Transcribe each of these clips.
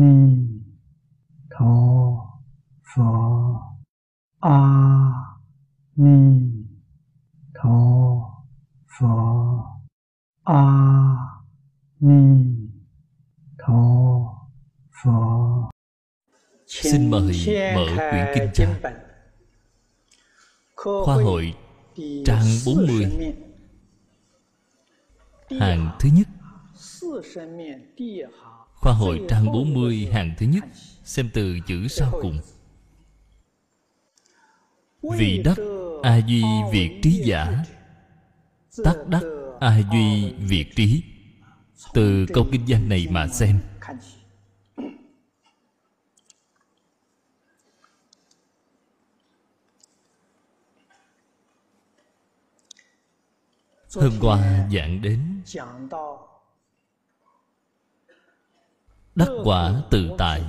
ni tho phở a ni tho phở a ni tho phở Xin mời mở quyển kinh tra Khoa hội trang 40 Khoa hội trang 40 hàng thứ nhất, Xem từ chữ sau cùng. Vị đắc A Duy Việt Trí Giả. Tắc đắc A Duy Việt Trí. Từ câu kinh văn này mà xem. Hôm qua giảng đến Đắc quả tự tại.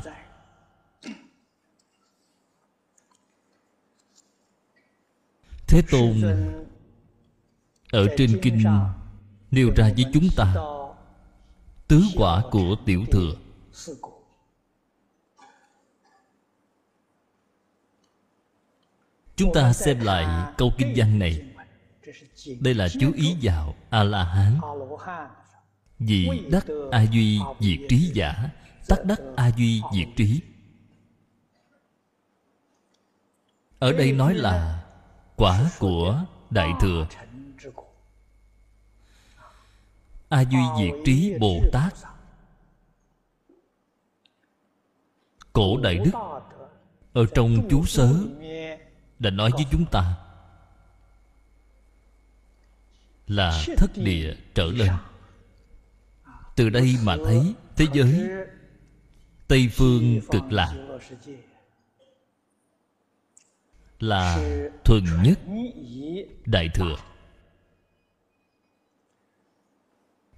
Thế Tôn, Ở trên kinh Nêu ra với chúng ta Tứ quả của tiểu thừa. Chúng ta xem lại câu kinh văn này. Đây là chú ý vào A-la-hán vì đắc A-duy diệt trí giả, Tắc đắc A-duy diệt trí. Ở đây nói là Quả của Đại Thừa. A-duy diệt trí Bồ Tát. Cổ Đại Đức, Ở trong chú sớ, Đã nói với chúng ta Là thất địa trở lên. Từ đây mà thấy Thế giới Tây phương cực lạc Là thuần nhất Đại thừa.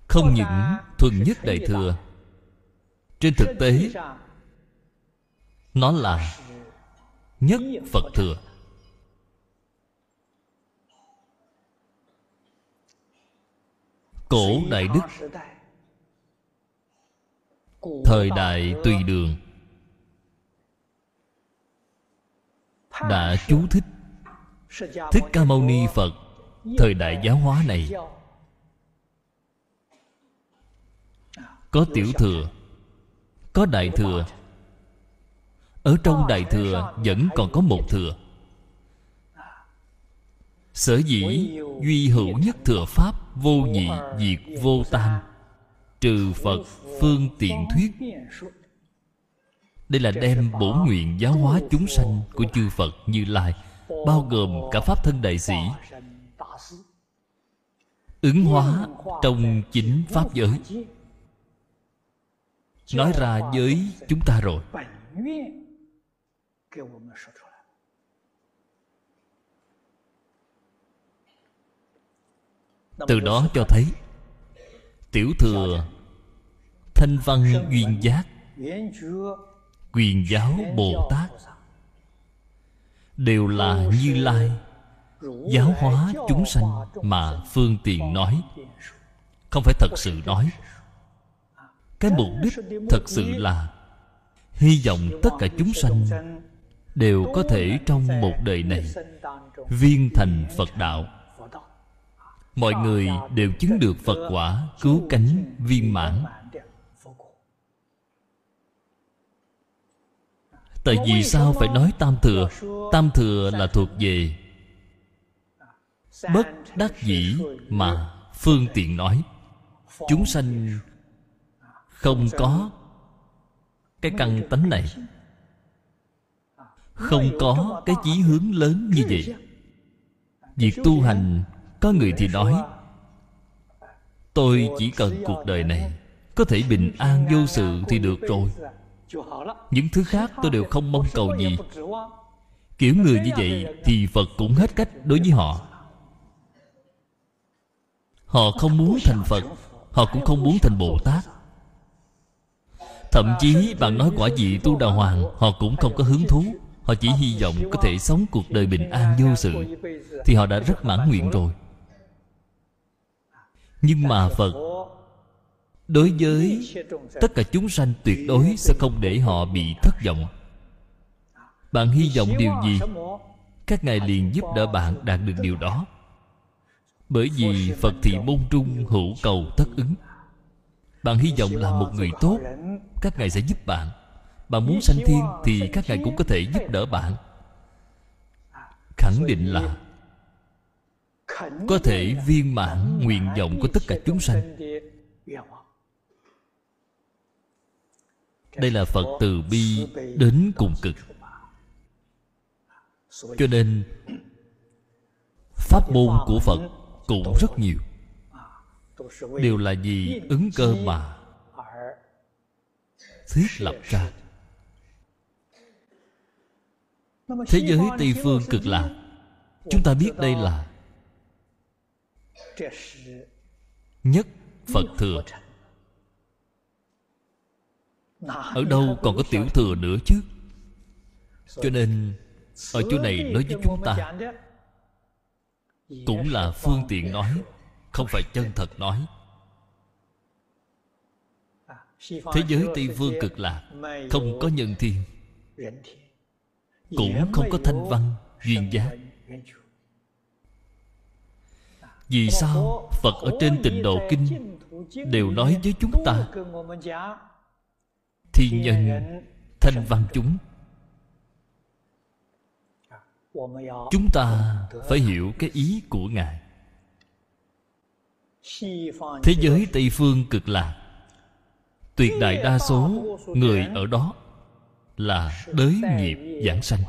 Không những thuần nhất đại thừa, Trên thực tế, Nó là Nhất Phật thừa. Cổ Đại Đức Thời đại tùy đường. Đã chú thích Thích Ca Mâu Ni Phật Thời đại giáo hóa này. Có tiểu thừa Có đại thừa. Ở trong đại thừa Vẫn còn có một thừa. Sở dĩ Duy hữu nhất thừa Pháp Vô nhị diệt vô tam Trừ Phật phương tiện thuyết. Đây là đem bổ nguyện giáo hóa chúng sanh Của chư Phật Như Lai, Bao gồm cả Pháp thân đại sĩ. Ứng hóa trong chính Pháp giới. Nói ra với chúng ta rồi. Từ đó cho thấy Tiểu thừa, Thanh văn duyên giác, Quyền giáo Bồ Tát Đều là Như Lai, Giáo hóa chúng sanh Mà phương tiện nói. Không phải thật sự nói. Cái mục đích thật sự là Hy vọng tất cả chúng sanh Đều có thể trong một đời này Viên thành Phật Đạo. Mọi người đều chứng được Phật quả Cứu cánh viên mãn. Tại vì sao phải nói tam thừa? Tam thừa là thuộc về Bất đắc dĩ mà phương tiện nói. Chúng sanh không có Cái căn tánh này. Không có cái chí hướng lớn như vậy. Việc tu hành có người thì nói, Tôi chỉ cần cuộc đời này Có thể bình an vô sự thì được rồi. Những thứ khác tôi đều không mong cầu gì. Kiểu người như vậy Thì Phật cũng hết cách đối với họ. Họ không muốn thành Phật, Họ cũng không muốn thành Bồ Tát. Thậm chí bạn nói quả gì tu đà hoàng, Họ cũng không có hứng thú. Họ chỉ hy vọng có thể sống cuộc đời bình an vô sự, Thì họ đã rất mãn nguyện rồi. Nhưng mà Phật, đối với tất cả chúng sanh tuyệt đối sẽ không để họ bị thất vọng. Bạn hy vọng điều gì? Các ngài liền giúp đỡ bạn đạt được điều đó. Bởi vì phật thị môn trung hữu cầu tất ứng. Bạn hy vọng là một người tốt, các ngài sẽ giúp bạn. Bạn muốn sanh thiên thì các ngài cũng có thể giúp đỡ bạn. Khẳng định là có thể viên mãn nguyện vọng của tất cả chúng sanh. đây là phật từ bi đến cùng cực. cho nên pháp môn của phật cũng rất nhiều. đều là vì ứng cơ mà thiết lập ra. thế giới tây phương cực lạc. chúng ta biết đây là nhất phật thừa. Ở đâu còn có tiểu thừa nữa chứ? Cho nên, ở chỗ này nói với chúng ta, cũng là phương tiện nói, không phải chân thật nói. Thế giới tây phương cực lạc không có nhân thiên, cũng không có thanh văn, duyên giác vì sao phật ở trên tịnh độ kinh đều nói với chúng ta? thiên nhân thanh văn chúng. Chúng ta phải hiểu cái ý của ngài. Thế giới tây phương cực lạc. Tuyệt đại đa số người ở đó là đới nghiệp giảng sanh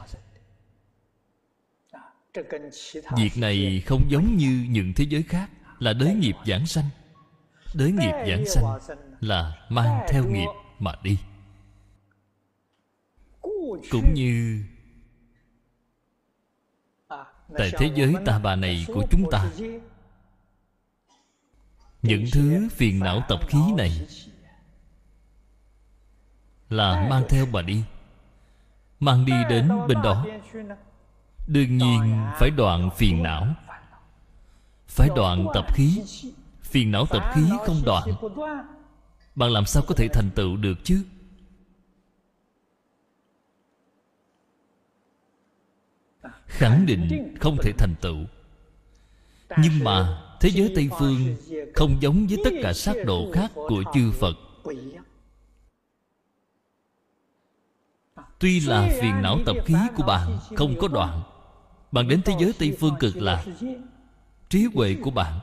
việc này không giống như những thế giới khác là đới nghiệp giảng sanh. Đới nghiệp giảng sanh là mang theo nghiệp mà đi. Cũng như tại thế giới ta bà này của chúng ta. những thứ phiền não tập khí này là mang theo bà đi mang đi đến bên đó đương nhiên phải đoạn phiền não. Phải đoạn tập khí. phiền não tập khí không đoạn. bạn làm sao có thể thành tựu được chứ? Khẳng định không thể thành tựu. Nhưng mà thế giới tây phương không giống với tất cả sát độ khác của chư phật. tuy là phiền não tập khí của bạn không có đoạn bạn đến thế giới tây phương cực lạc. Trí huệ của bạn,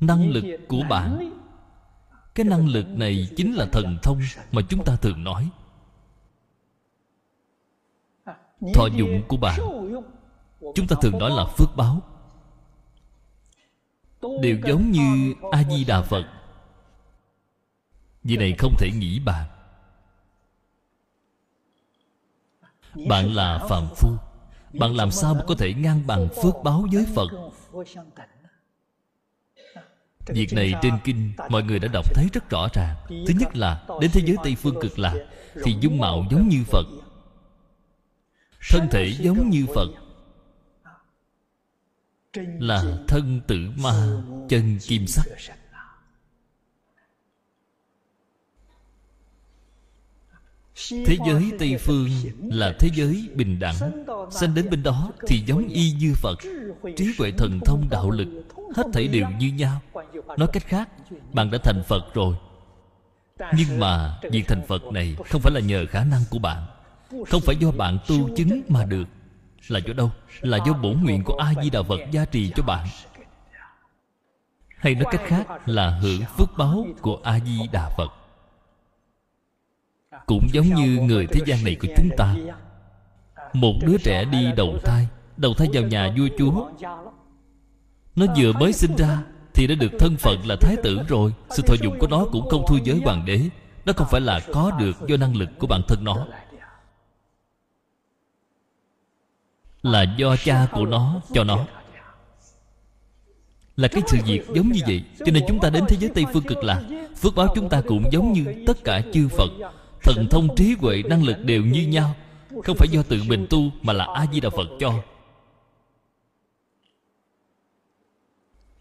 năng lực của bạn. Cái năng lực này chính là thần thông mà chúng ta thường nói. Thọ dụng của bạn, chúng ta thường nói là phước báo. Đều giống như a di đà phật. Vì này không thể nghĩ bạn. Bạn là phàm phu bạn làm sao mà có thể ngang bằng phước báo với phật? Việc này trên kinh mọi người đã đọc thấy rất rõ ràng. Thứ nhất là, đến thế giới tây phương cực lạc, thì dung mạo giống như phật. Thân thể giống như phật. Là thân tử ma, chân kim sắc. Thế giới tây phương là thế giới bình đẳng sanh đến bên đó thì giống y như phật. Trí huệ thần thông đạo lực hết thảy đều như nhau. Nói cách khác bạn đã thành phật rồi. Nhưng mà việc thành phật này không phải là nhờ khả năng của bạn. Không phải do bạn tu chứng mà được. Là do đâu? Là do bổn nguyện của a di đà phật gia trì cho bạn. Hay nói cách khác là hưởng phước báo của a di đà phật cũng giống như người thế gian này của chúng ta. Một đứa trẻ đi đầu thai đầu thai vào nhà vua chúa. Nó vừa mới sinh ra thì đã được thân phận là thái tử rồi. Sự thọ dụng của nó cũng không thua giới hoàng đế. Nó không phải là có được do năng lực của bản thân nó. Là do cha của nó cho nó. Là cái sự việc giống như vậy, cho nên chúng ta đến thế giới tây phương cực lạc. Phước báo chúng ta cũng giống như tất cả chư phật thần thông trí huệ, năng lực đều như nhau. Không phải do tự mình tu mà là a di đà phật cho.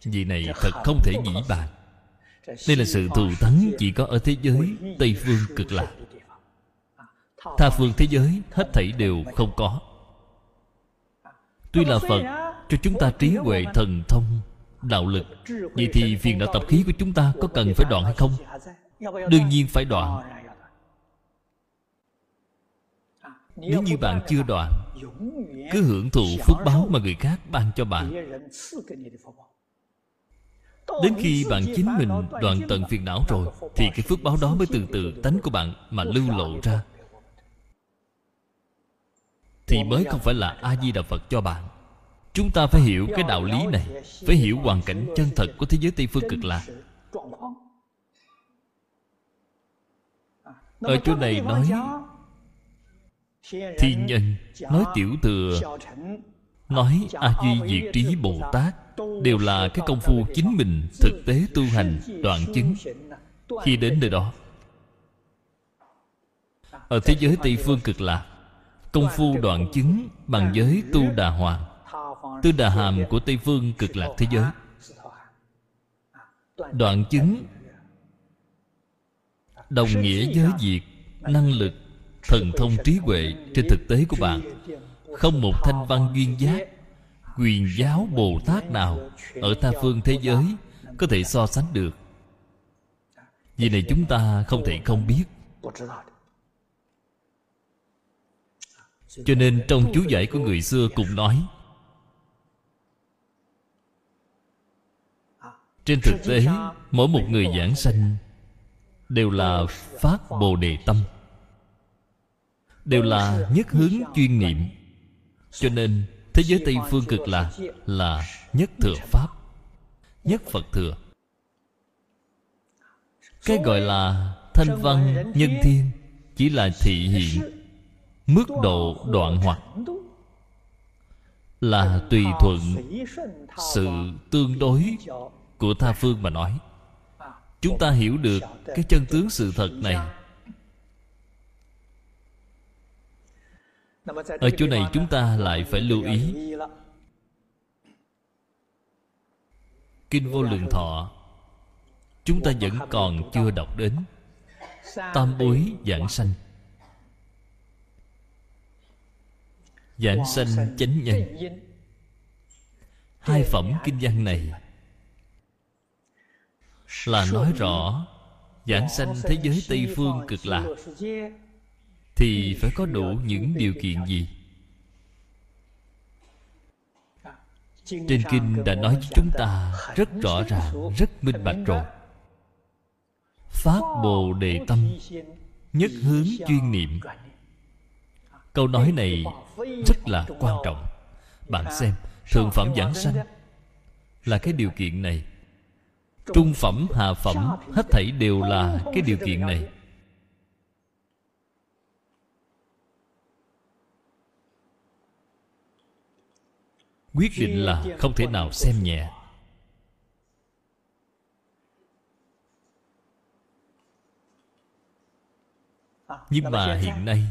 Vì này thật không thể nghĩ bàn. Đây là sự thù thắng chỉ có ở thế giới tây phương cực lạc. Tha phương thế giới hết thảy đều không có. Tuy là phật, cho chúng ta trí huệ, thần thông, đạo lực, vậy thì phiền đạo tập khí của chúng ta có cần phải đoạn hay không? Đương nhiên phải đoạn. Nếu như bạn chưa đoạn cứ hưởng thụ phước báo mà người khác ban cho bạn. Đến khi bạn chính mình đoạn tận phiền não rồi thì cái phước báo đó mới từ từ tánh của bạn mà lưu lộ ra. thì mới không phải là a di đà phật cho bạn. Chúng ta phải hiểu cái đạo lý này phải hiểu hoàn cảnh chân thật của thế giới tây phương cực lạc ở chỗ này nói thiên nhân nói tiểu thừa nói a duy diệt trí bồ tát đều là cái công phu chính mình thực tế tu hành đoạn chứng. Khi đến nơi đó ở thế giới tây phương cực lạc công phu đoạn chứng bằng giới tu đà hoàng tư đà hàm của tây phương cực lạc thế giới. Đoạn chứng đồng nghĩa với việc năng lực thần thông trí huệ trên thực tế của bạn. Không một thanh văn duyên giác, quyền giáo bồ tát nào ở tha phương thế giới có thể so sánh được. Vì này chúng ta không thể không biết. Cho nên trong chú giải của người xưa cũng nói, trên thực tế, mỗi một người giảng sanh đều là phát bồ đề tâm đều là nhất hướng chuyên niệm cho nên, thế giới tây phương cực lạc là nhất thừa pháp, nhất phật thừa. Cái gọi là thanh văn nhân thiên chỉ là thị hiện, mức độ đoạn hoặc, là tùy thuận sự tương đối của tha phương mà nói. Chúng ta hiểu được cái chân tướng sự thật này. Ở chỗ này chúng ta lại phải lưu ý. Kinh vô lượng thọ chúng ta vẫn còn chưa đọc đến. Tam bối giảng sanh. Giảng sanh chánh nhân. hai phẩm kinh văn này là nói rõ giảng sanh thế giới tây phương cực lạc thì phải có đủ những điều kiện gì? Trên kinh đã nói với chúng ta rất rõ ràng, rất minh bạch rồi. Phát bồ đề tâm, nhất hướng chuyên niệm. Câu nói này rất là quan trọng. Bạn xem, thượng phẩm giảng sanh là cái điều kiện này. Trung phẩm, hạ phẩm, hết thảy đều là cái điều kiện này. Quyết định là không thể nào xem nhẹ. Nhưng mà hiện nay,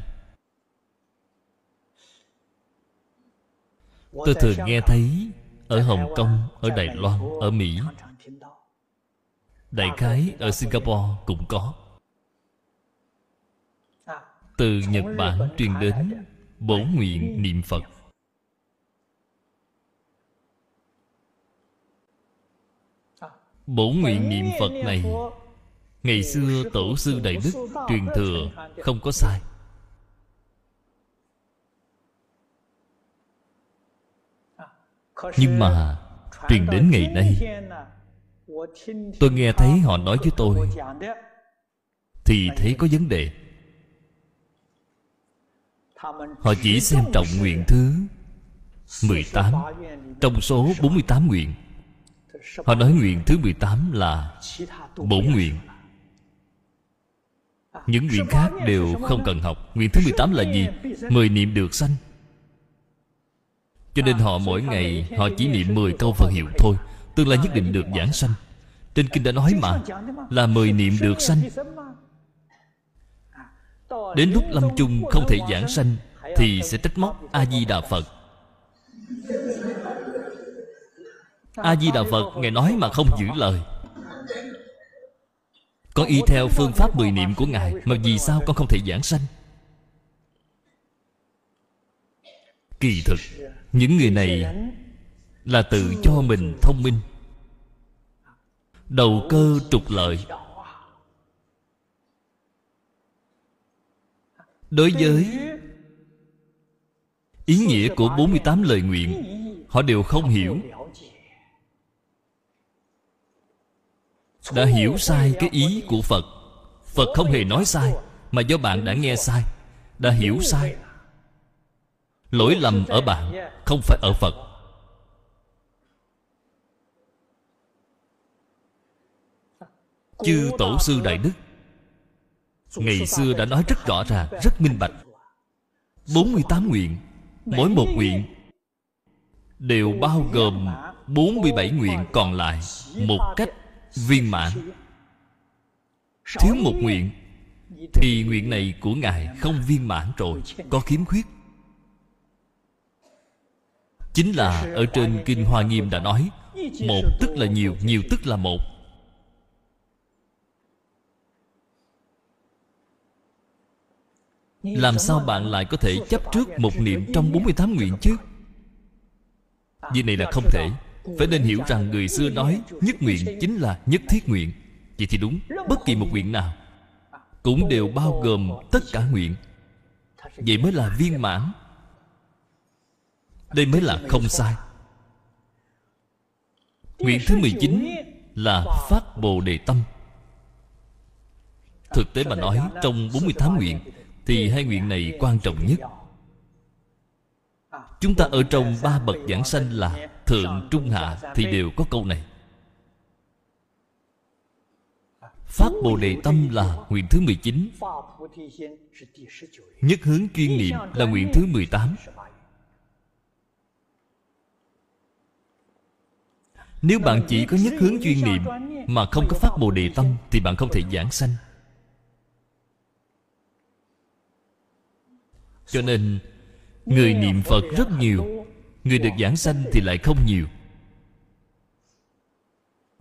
tôi thường nghe thấy ở hồng kông, ở đài loan, ở mỹ, đại khái ở singapore cũng có. Từ nhật bản truyền đến bổ nguyện niệm phật. Bổ nguyện niệm phật này. Ngày xưa tổ sư đại đức truyền thừa không có sai. Nhưng mà truyền đến ngày nay tôi nghe thấy họ nói với tôi thì thấy có vấn đề. Họ chỉ xem trọng nguyện thứ 18 Trong số 48 nguyện Họ nói nguyện thứ 18 là Bổn nguyện. Những nguyện khác đều không cần học. Nguyện thứ 18 là gì? Mười niệm được sanh. Cho nên họ mỗi ngày Họ chỉ niệm 10 câu Phật hiệu thôi Tương lai nhất định được giảng sanh. Trên kinh đã nói mà Là mười niệm được sanh. Đến lúc lâm chung không thể giảng sanh Thì sẽ trách móc A-di-đà Phật a di đà phật, ngài nói mà không giữ lời. Con y theo phương pháp mười niệm của Ngài, Mà vì sao con không thể giảng sanh? Kỳ thực, Những người này Là tự cho mình thông minh, Đầu cơ trục lợi. Đối với Ý nghĩa của 48 lời nguyện, Họ đều không hiểu Đã hiểu sai cái ý của Phật. Phật không hề nói sai Mà do bạn đã nghe sai Đã hiểu sai. Lỗi lầm ở bạn Không phải ở Phật. Chư Tổ sư Đại Đức Ngày xưa đã nói rất rõ ràng Rất minh bạch. 48 nguyện Mỗi một nguyện. Đều bao gồm 47 nguyện còn lại Một cách viên mãn. Thiếu một nguyện Thì nguyện này của Ngài không viên mãn rồi Có khiếm khuyết. Chính là ở trên Kinh Hoa Nghiêm đã nói Một tức là nhiều, nhiều tức là một. Làm sao bạn lại có thể chấp trước một niệm trong 48 nguyện chứ? Vì này là không thể. Phải nên hiểu rằng người xưa nói Nhất nguyện chính là nhất thiết nguyện. Vậy thì đúng, Bất kỳ một nguyện nào Cũng đều bao gồm tất cả nguyện. Vậy mới là viên mãn. Đây mới là không sai. Nguyện thứ 19 Là phát Bồ Đề Tâm. Thực tế mà nói, Trong 48 nguyện thì hai nguyện này quan trọng nhất. Chúng ta ở trong ba bậc giảng sanh là Thượng, Trung, Hạ Thì đều có câu này. Phát Bồ Đề Tâm là nguyện thứ 19 Nhất hướng chuyên niệm là nguyện thứ 18 Nếu bạn chỉ có nhất hướng chuyên niệm Mà không có phát Bồ Đề Tâm Thì bạn không thể giảng sanh. Cho nên Người niệm Phật rất nhiều Người được giảng sanh thì lại không nhiều.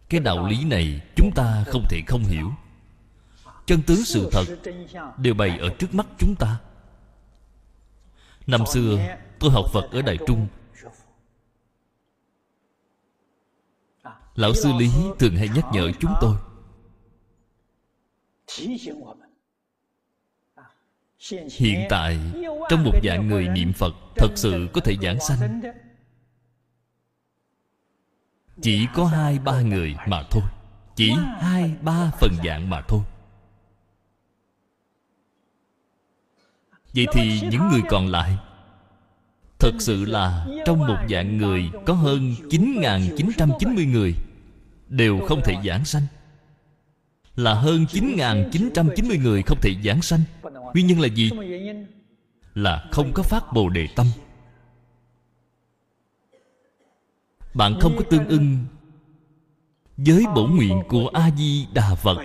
Cái đạo lý này Chúng ta không thể không hiểu. Chân tướng sự thật Đều bày ở trước mắt chúng ta. Năm xưa, Tôi học Phật ở Đại Trung. Lão sư Lý thường hay nhắc nhở chúng tôi hiện tại, trong một dạng người niệm phật, thật sự có thể giảng sanh. Chỉ có hai ba người mà thôi. Chỉ hai ba phần dạng mà thôi. Vậy thì những người còn lại, thật sự là trong một dạng người có hơn 9.990 người, đều không thể giảng sanh là hơn 9.990 người không thể giảng sanh. Nguyên nhân là gì? Là không có phát Bồ Đề Tâm. Bạn không có tương ưng Với bổn nguyện của A-di-đà Phật.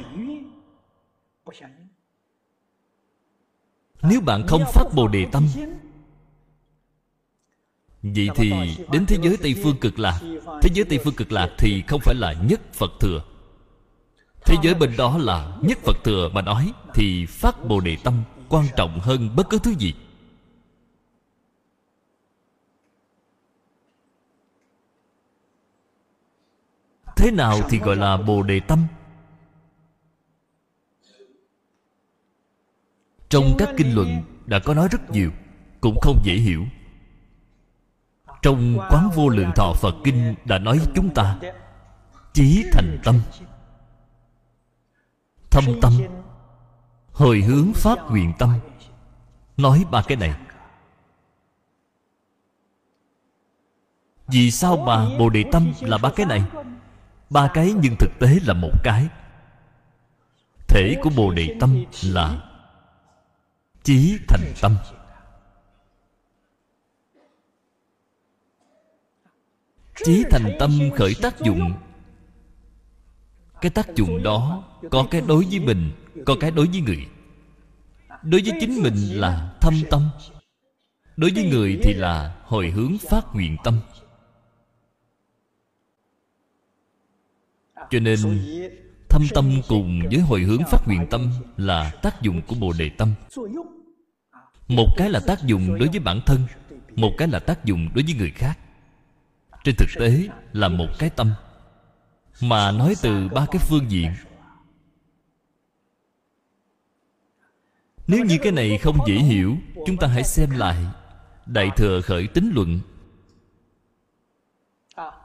Nếu bạn không phát Bồ Đề Tâm, Vậy thì đến thế giới Tây Phương cực lạc, Thế giới Tây Phương cực lạc thì không phải là nhất Phật thừa. Thế giới bên đó là nhất Phật thừa mà nói Thì phát Bồ Đề Tâm quan trọng hơn bất cứ thứ gì. Thế nào thì gọi là bồ đề tâm? Trong các kinh luận đã có nói rất nhiều, cũng không dễ hiểu. Trong quán vô lượng thọ phật kinh đã nói chúng ta, chí thành tâm thâm tâm. hồi hướng phát nguyện tâm. Nói ba cái này. Vì sao mà bồ đề tâm là ba cái này? Ba cái nhưng thực tế là một cái. Thể của bồ đề tâm là chí thành tâm. Chí thành tâm khởi tác dụng cái tác dụng đó có cái đối với mình, có cái đối với người. Đối với chính mình là thâm tâm. Đối với người thì là hồi hướng phát nguyện tâm. Cho nên, thâm tâm cùng với hồi hướng phát nguyện tâm là tác dụng của bồ đề tâm. Một cái là tác dụng đối với bản thân, một cái là tác dụng đối với người khác. Trên thực tế là một cái tâm mà nói từ ba cái phương diện. Nếu như cái này không dễ hiểu, chúng ta hãy xem lại đại thừa khởi tính luận.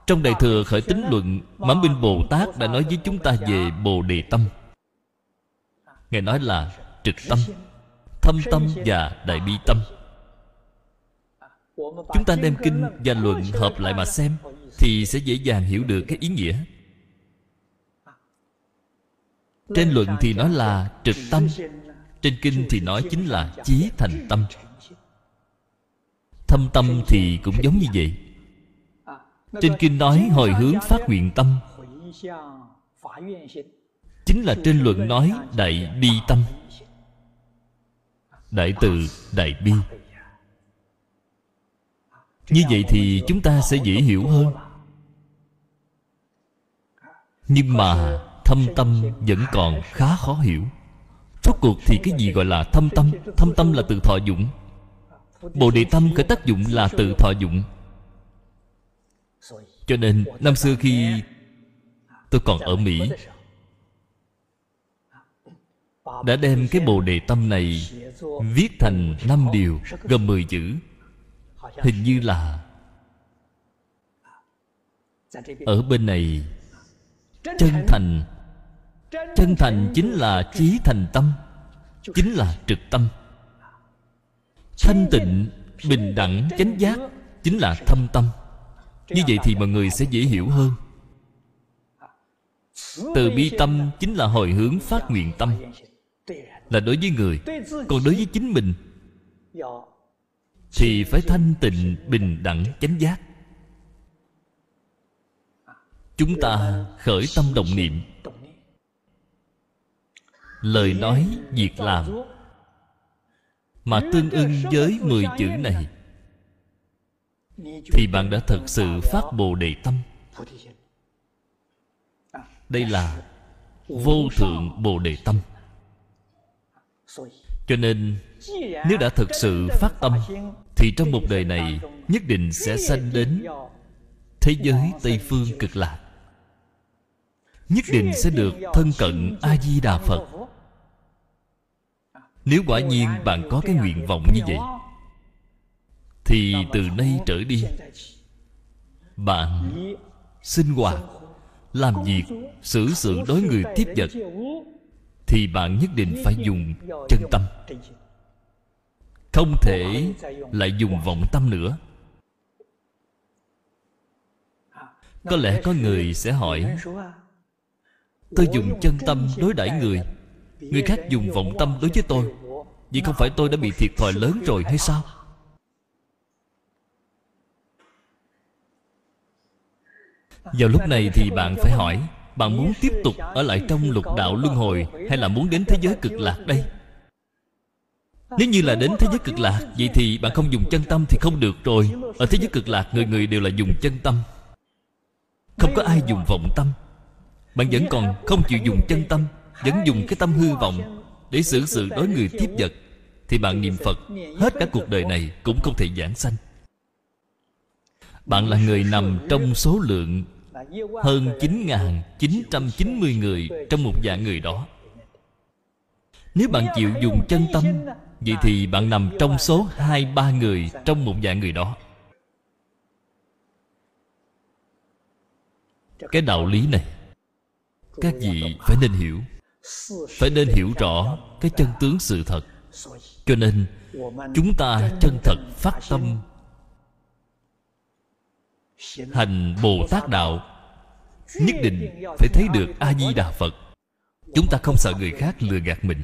Trong đại thừa khởi tính luận, mãn binh bồ tát đã nói với chúng ta về bồ đề tâm. Ngài nói là trực tâm, thâm tâm và đại bi tâm. Chúng ta đem kinh và luận hợp lại mà xem thì sẽ dễ dàng hiểu được cái ý nghĩa trên luận thì nói là trực tâm, trên kinh thì nói chính là chí thành tâm. Thâm tâm thì cũng giống như vậy. Trên kinh nói hồi hướng phát nguyện tâm. Chính là trên luận nói đại bi tâm. Đại từ, đại bi. Như vậy thì chúng ta sẽ dễ hiểu hơn. Nhưng mà thâm tâm vẫn còn khá khó hiểu. Rốt cuộc thì cái gì gọi là thâm tâm? Thâm tâm là từ thọ dụng bồ đề tâm cái tác dụng là từ thọ dụng cho nên, năm xưa khi tôi còn ở mỹ, đã đem cái bồ đề tâm này viết thành năm điều, gồm mười chữ. Hình như là ở bên này chân thành chân thành chính là trí thành tâm, chính là trực tâm. Thanh tịnh, bình đẳng, chánh giác chính là thâm tâm. Như vậy thì mọi người sẽ dễ hiểu hơn. Từ bi tâm chính là hồi hướng phát nguyện tâm. Là đối với người, còn đối với chính mình, thì phải thanh tịnh, bình đẳng, chánh giác. Chúng ta khởi tâm động niệm lời nói việc làm. Mà tương ưng với mười chữ này, thì bạn đã thật sự phát bồ đề tâm. Đây là vô thượng bồ đề tâm. Cho nên, nếu đã thực sự phát tâm, thì trong một đời này nhất định sẽ sanh đến thế giới tây phương cực lạc. Nhất định sẽ được thân cận a di đà phật nếu quả nhiên bạn có cái nguyện vọng như vậy, thì từ nay trở đi, bạn sinh hoạt, làm việc, xử sự đối người tiếp vật, thì bạn nhất định phải dùng chân tâm. Không thể lại dùng vọng tâm nữa. Có lẽ có người sẽ hỏi, tôi dùng chân tâm đối đãi người người khác dùng vọng tâm đối với tôi. Vậy không phải tôi đã bị thiệt thòi lớn rồi hay sao? Vào lúc này thì bạn phải hỏi, bạn muốn tiếp tục ở lại trong lục đạo luân hồi hay là muốn đến thế giới cực lạc đây? Nếu như là đến thế giới cực lạc, vậy thì bạn không dùng chân tâm thì không được rồi. Ở thế giới cực lạc, người người đều là dùng chân tâm. Không có ai dùng vọng tâm. Bạn vẫn còn không chịu dùng chân tâm vẫn dùng cái tâm hư vọng để xử sự đối người tiếp vật, thì bạn niệm phật, hết cả cuộc đời này cũng không thể giảng sanh. Bạn là người nằm trong số lượng hơn 9.990 người trong một dạng người đó. Nếu bạn chịu dùng chân tâm, Vậy thì bạn nằm trong số hai ba người trong một dạng người đó. Cái đạo lý này, Các vị phải nên hiểu. Phải nên hiểu rõ cái chân tướng sự thật. Cho nên, Chúng ta chân thật phát tâm. Hành Bồ Tát Đạo Nhất định phải thấy được A-di-đà Phật. Chúng ta không sợ người khác lừa gạt mình.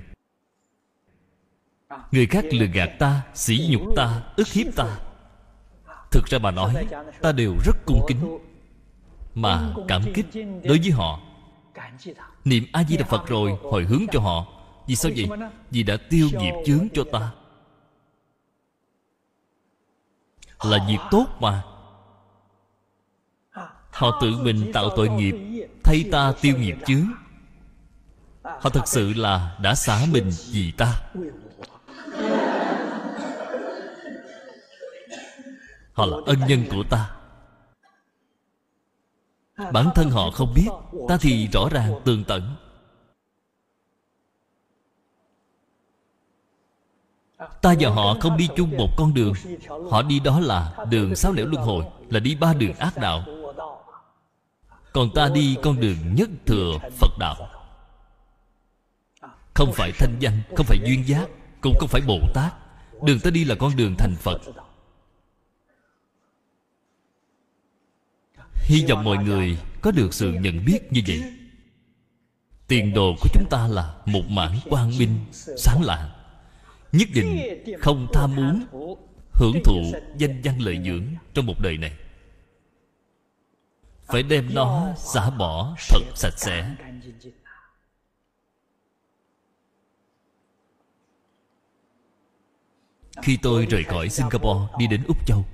Người khác lừa gạt ta, Sỉ nhục ta, ức hiếp ta. Thực ra bà nói, Ta đều rất cung kính Mà cảm kích đối với họ. Niệm A-di-đà Phật rồi Hồi hướng cho họ. Vì sao vậy? Vì đã tiêu nghiệp chướng cho ta. Là việc tốt mà. Họ tự mình tạo tội nghiệp Thay ta tiêu nghiệp chướng. Họ thật sự là đã xả mình vì ta. Họ là ân nhân của ta bản thân họ không biết, ta thì rõ ràng tường tận. Ta và họ không đi chung một con đường. Họ đi đó là đường sáu nẻo luân hồi, là đi ba đường ác đạo. Còn ta đi con đường nhất thừa phật đạo. Không phải thanh danh, không phải duyên giác, cũng không phải bồ tát. Đường ta đi là con đường thành phật. Hy vọng mọi người có được sự nhận biết như vậy. Tiền đồ của chúng ta là một mảng quang minh sáng lạng, nhất định không tham muốn hưởng thụ danh văn lợi dưỡng trong một đời này. Phải đem nó xả bỏ thật sạch sẽ. Khi tôi rời khỏi singapore đi đến úc châu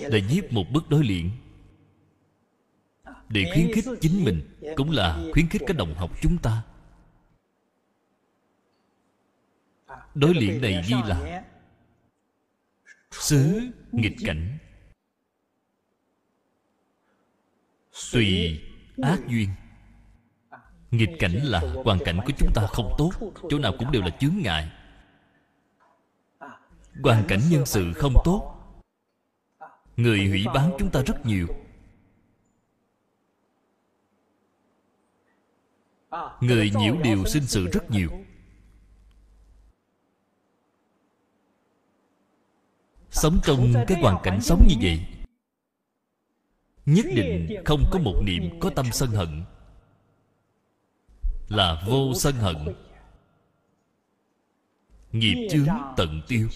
để viết một bức đối liền. Để khuyến khích chính mình cũng là khuyến khích các đồng học chúng ta. Đối liền này ghi là xứ nghịch cảnh. Tùy ác duyên. Nghịch cảnh là hoàn cảnh của chúng ta không tốt, chỗ nào cũng đều là chướng ngại. Hoàn cảnh nhân sự không tốt người hủy bán chúng ta rất nhiều. Người nhiễu điều sinh sự rất nhiều. Sống trong cái hoàn cảnh sống như vậy, nhất định không có một niệm có tâm sân hận. Là vô sân hận. Nghiệp chướng tận tiêu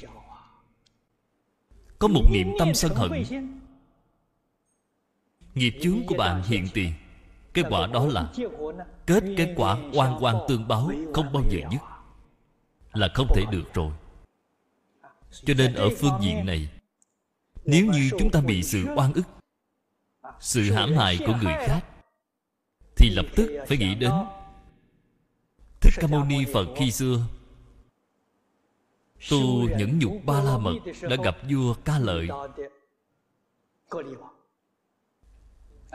có một niệm tâm sân hận. Nghiệp chướng của bạn hiện tiền. Kết quả đó là kết kết quả oan oan tương báo không bao giờ dứt. Là không thể được rồi. Cho nên ở phương diện này, nếu như chúng ta bị sự oan ức, sự hãm hại của người khác, thì lập tức phải nghĩ đến thích ca mâu ni phật khi xưa tu những nhục ba la mật đã gặp vua ca lợi.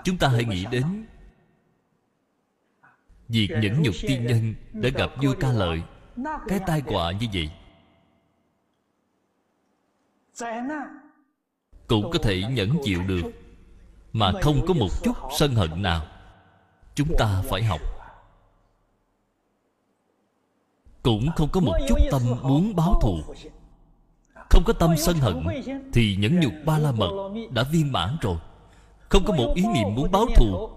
Chúng ta hãy nghĩ đến việc những nhục tiên nhân đã gặp vua ca lợi. Cái tai họa như vậy. Cũng có thể nhẫn chịu được, mà không có một chút sân hận nào. Chúng ta phải học cũng không có một chút tâm muốn báo thù. Không có tâm sân hận, thì nhẫn nhục ba la mật đã viên mãn rồi. Không có một ý niệm muốn báo thù.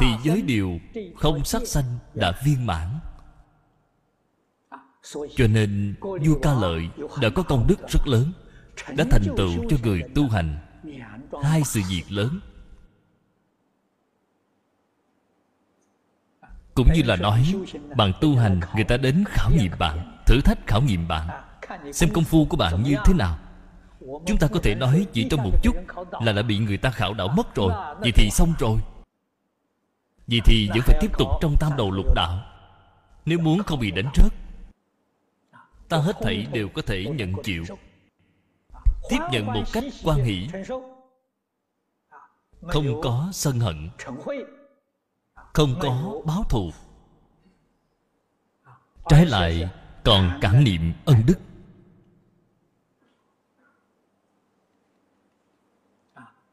Thì giới điều không sát sanh đã viên mãn. Cho nên vua ca lợi đã có công đức rất lớn, đã thành tựu cho người tu hành. Hai sự việc lớn. Cũng như là nói, bạn tu hành, người ta đến khảo nghiệm bạn, thử thách khảo nghiệm bạn, xem công phu của bạn như thế nào. Chúng ta có thể nói chỉ trong một chút là đã bị người ta khảo đảo mất rồi, vậy thì xong rồi. Vậy thì vẫn phải tiếp tục trong tam đầu lục đạo. Nếu muốn không bị đánh rớt, ta hết thảy đều có thể nhận chịu. Tiếp nhận một cách quan hỷ. Không có sân hận không có báo thù. Trái lại, còn cảm niệm ân đức.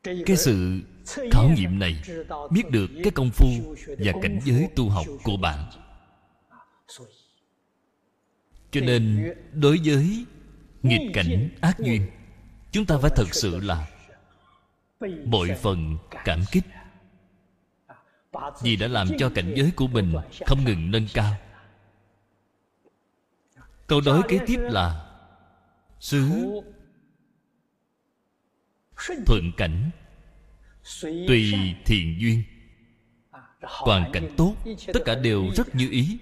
Cái sự khảo nghiệm này biết được cái công phu và cảnh giới tu học của bạn. Cho nên, đối với nghịch cảnh ác duyên, chúng ta phải thật sự là bội phần cảm kích vì đã làm cho cảnh giới của mình không ngừng nâng cao. Câu nói kế tiếp là, xứ thuận cảnh, tùy thiện duyên. Hoàn cảnh tốt, tất cả đều rất như ý.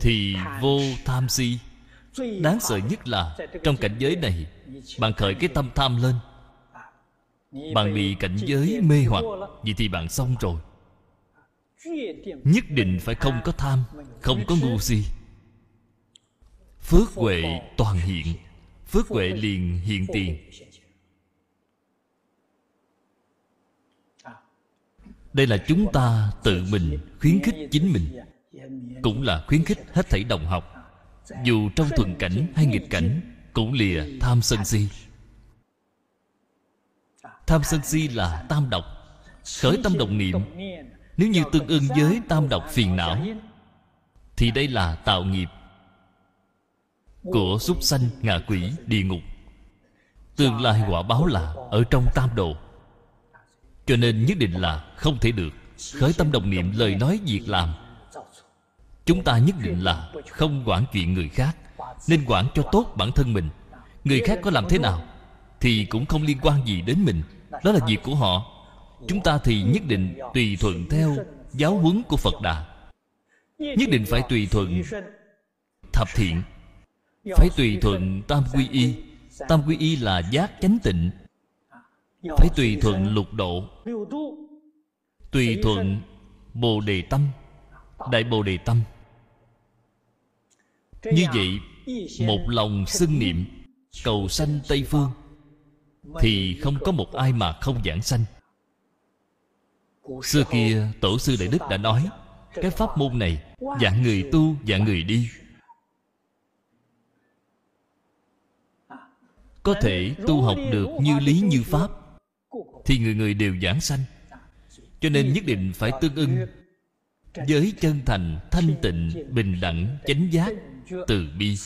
Thì vô tham si. Đáng sợ nhất là trong cảnh giới này, bạn khởi cái tâm tham lên bạn bị cảnh giới mê hoặc vậy thì bạn xong rồi. Nhất định phải không có tham không có ngu si. Phước huệ toàn hiện. Phước huệ liền hiện tiền. đây là chúng ta tự mình khuyến khích chính mình. cũng là khuyến khích hết thảy đồng học. Dù trong thuận cảnh hay nghịch cảnh cũng lìa tham sân si tham sân si là tam độc. Khởi tâm động niệm. Nếu như tương ưng với tam độc phiền não, thì đây là tạo nghiệp của súc sanh, ngạ quỷ, địa ngục. Tương lai quả báo là ở trong tam độ cho nên nhất định là không thể được. Khởi tâm đồng niệm, lời nói, việc làm. Chúng ta nhất định là không quản chuyện người khác, nên quản cho tốt bản thân mình. Người khác có làm thế nào thì cũng không liên quan gì đến mình đó là việc của họ. Chúng ta thì nhất định tùy thuận theo giáo huấn của phật đà. Nhất định phải tùy thuận thập thiện. Phải tùy thuận tam quy y. Tam quy y là giác chánh tịnh. Phải tùy thuận lục độ. Tùy thuận bồ đề tâm, đại bồ đề tâm. Như vậy, một lòng xưng niệm, cầu sanh tây phương thì không có một ai mà không giảng sanh. Xưa kia, tổ sư đại đức đã nói, cái pháp môn này, dạng người tu, dạng người đi. Có thể tu học được như lý như pháp, thì người người đều giảng sanh. Cho nên nhất định phải tương ưng với chân thành, thanh tịnh, bình đẳng, chánh giác, từ bi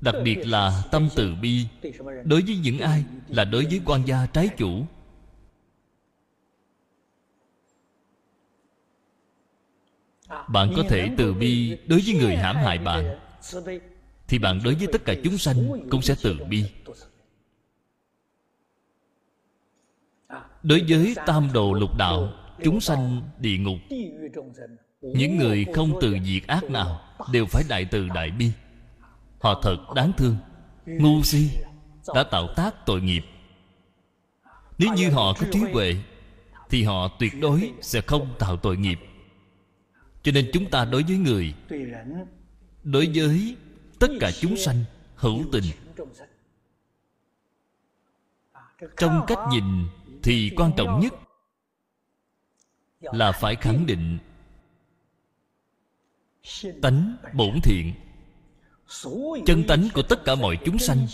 đặc biệt là tâm từ bi. Đối với những ai là đối với quan gia trái chủ. Bạn có thể từ bi đối với người hãm hại bạn, thì bạn đối với tất cả chúng sanh cũng sẽ từ bi. Đối với tam đồ lục đạo, chúng sanh địa ngục, những người không từ diệt ác nào đều phải đại từ đại bi họ thật đáng thương. Ngu si đã tạo tác tội nghiệp. Nếu như họ có trí huệ, thì họ tuyệt đối sẽ không tạo tội nghiệp. Cho nên chúng ta đối với người, đối với tất cả chúng sanh hữu tình. Trong cách nhìn thì quan trọng nhất là phải khẳng định tánh bổn thiện chân tánh của tất cả mọi chúng sanh.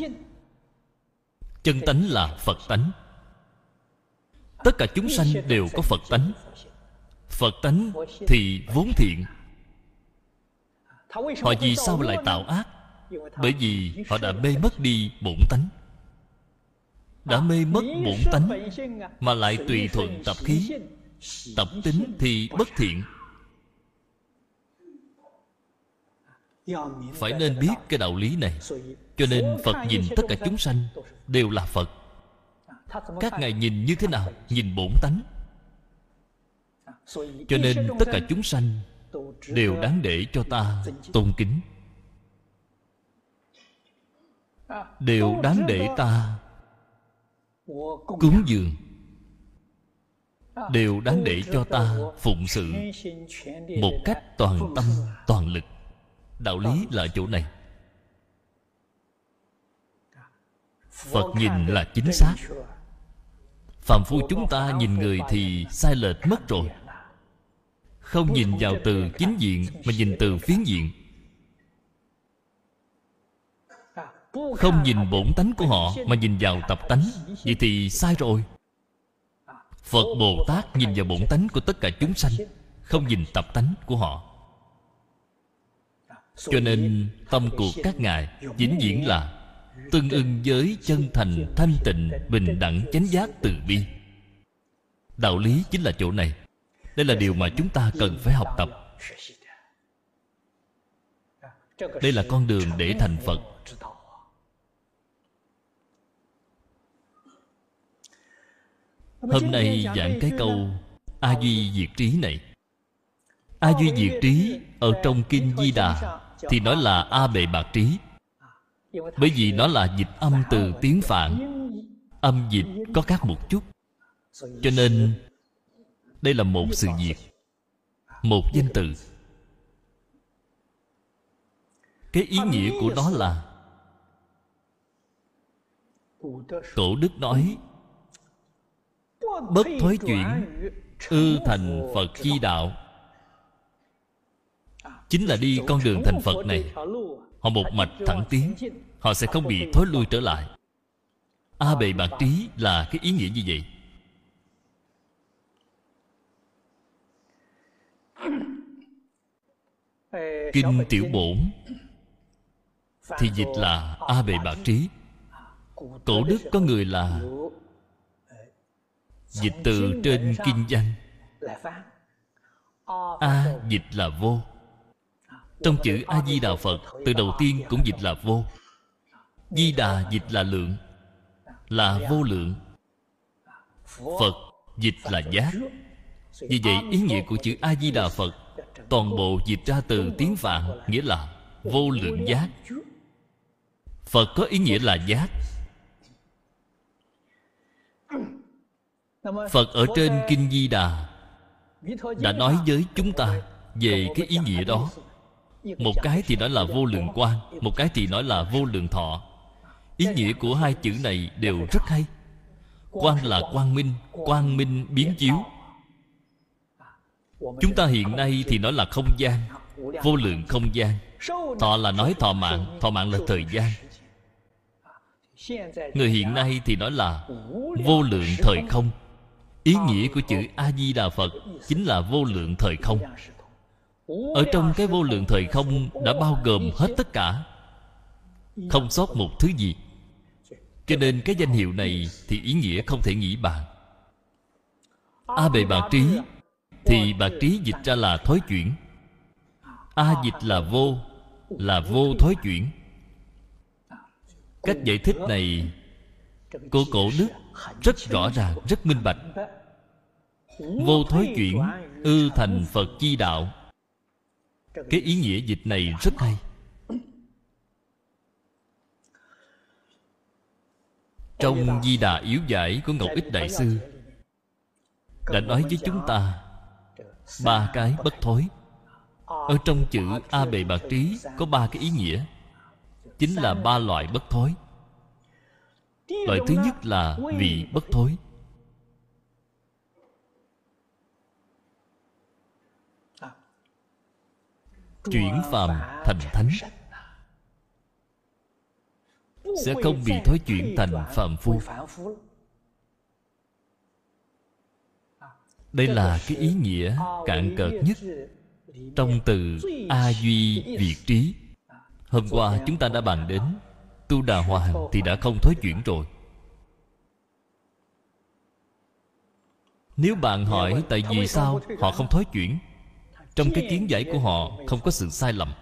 Chân tánh là phật tánh. Tất cả chúng sanh đều có phật tánh. Phật tánh thì vốn thiện. Họ vì sao lại tạo ác? Bởi vì họ đã mê mất đi bổn tánh. Đã mê mất bổn tánh mà lại tùy thuận tập khí. Tập tính thì bất thiện. Phải nên biết cái đạo lý này. Cho nên phật nhìn tất cả chúng sanh đều là phật. Các ngài nhìn như thế nào, nhìn bổn tánh. Cho nên tất cả chúng sanh đều đáng để cho ta tôn kính. Đều đáng để ta cúng dường. Đều đáng để cho ta phụng sự một cách toàn tâm, toàn lực đạo lý là chỗ này. Phật nhìn là chính xác. Phạm phu chúng ta nhìn người thì sai lệch mất rồi. Không nhìn vào từ chính diện mà nhìn từ phiến diện. Không nhìn bổn tánh của họ mà nhìn vào tập tánh. Vậy thì sai rồi. Phật bồ tát nhìn vào bổn tánh của tất cả chúng sanh, không nhìn tập tánh của họ cho nên tâm của các ngài vĩnh viễn là tương ưng với chân thành, thanh tịnh, bình đẳng chánh giác từ bi. Đạo lý chính là chỗ này. Đây là điều mà chúng ta cần phải học tập. Đây là con đường để thành phật. Hôm nay giảng cái câu a duy diệt trí này. A duy diệt trí ở trong kinh di đà thì nói là a bệ bạc trí. Bởi vì nó là dịch âm từ tiếng phạn. Âm dịch có khác một chút. Cho nên, đây là một sự việc một danh từ. Cái ý nghĩa của nó là cổ đức nói, bất thối chuyển, ư thành phật chi đạo chính là đi con đường thành phật này. họ một mạch thẳng tiến. họ sẽ không bị thối lui trở lại. A bề bạc trí là cái ý nghĩa như vậy. Kinh tiểu bổn. Thì dịch là a bề bạc trí. Cổ đức có người là dịch từ trên kinh danh a dịch là vô trong chữ a di đà phật, từ đầu tiên cũng dịch là vô. Di đà dịch là lượng, là vô lượng. Phật dịch là giác. Vì vậy, ý nghĩa của chữ a di đà phật toàn bộ dịch ra từ tiếng phạn, nghĩa là vô lượng giác. Phật có ý nghĩa là giác. Phật ở trên kinh di đà đã nói với chúng ta về cái ý nghĩa đó một cái thì nói là vô lượng quan một cái thì nói là vô lượng thọ. Ý nghĩa của hai chữ này đều rất hay. Quan là quang. minh quang minh biến chiếu. Chúng ta hiện nay thì nói là không gian vô lượng không gian. Thọ là nói thọ mạng thọ mạng là thời gian. người hiện nay thì nói là vô lượng thời không ý nghĩa của chữ a di đà phật chính là vô lượng thời không ở trong cái vô lượng thời không đã bao gồm hết tất cả, không sót một thứ gì. Cho nên cái danh hiệu này thì ý nghĩa không thể nghĩ bàn a bề bạc trí, thì bạc trí dịch ra là thối chuyển. A dịch là vô là vô thối chuyển. Cách giải thích này, của cổ đức rất rõ ràng, rất minh bạch. Vô thối chuyển ư thành phật chi đạo cái ý nghĩa dịch này rất hay. Trong di đà yếu giải của ngọc ích đại sư, đã nói với chúng ta ba cái bất thối. Ở trong chữ a bề bạc trí có ba cái ý nghĩa, chính là ba loại bất thối. Loại thứ nhất là vị bất thối. Chuyển phàm thành thánh. sẽ không bị thối chuyển thành phàm phu. đây là cái ý nghĩa cạn cợt nhất trong từ a duy việt trí. Hôm qua chúng ta đã bàn đến tu đà hoàng thì đã không thối chuyển rồi. Nếu bạn hỏi tại vì sao họ không thối chuyển trong cái kiến giải của họ, không có sự sai lầm.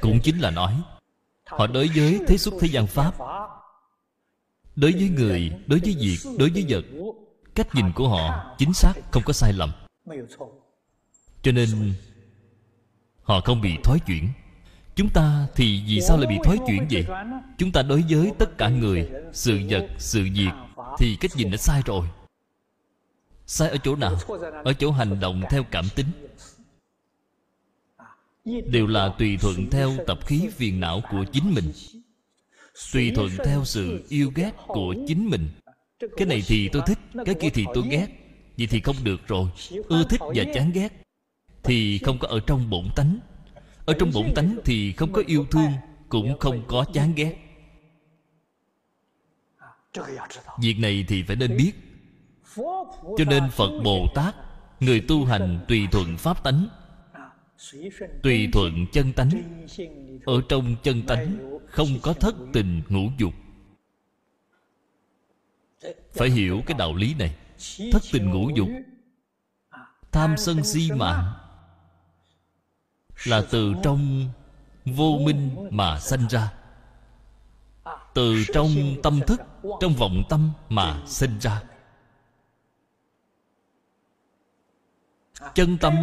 Cũng chính là nói, họ đối với thế xuất thế gian pháp, đối với người, đối với việc, đối với vật, cách nhìn của họ chính xác không có sai lầm. Cho nên, họ không bị thói chuyển. Chúng ta thì vì sao lại bị thói chuyển vậy? Chúng ta đối với tất cả người, sự vật, sự việc, thì cách nhìn đã sai rồi sai ở chỗ nào? Ở chỗ hành động theo cảm tính. Đều là tùy thuận theo tập khí phiền não của chính mình. Tùy thuận theo sự yêu ghét của chính mình. Cái này thì tôi thích, cái kia thì tôi ghét. Vậy thì không được rồi. Ưa thích và chán ghét thì không có ở trong bổn tánh. Ở trong bổn tánh thì không có yêu thương, cũng không có chán ghét. Việc này thì phải nên biết cho nên phật bồ tát người tu hành tùy thuận pháp tánh tùy thuận chân tánh ở trong chân tánh không có thất tình ngũ dục. Phải hiểu cái đạo lý này. Thất tình ngũ dục tham sân si mạng là từ trong vô minh mà sanh ra. Từ trong tâm thức trong vọng tâm mà sinh ra chân tâm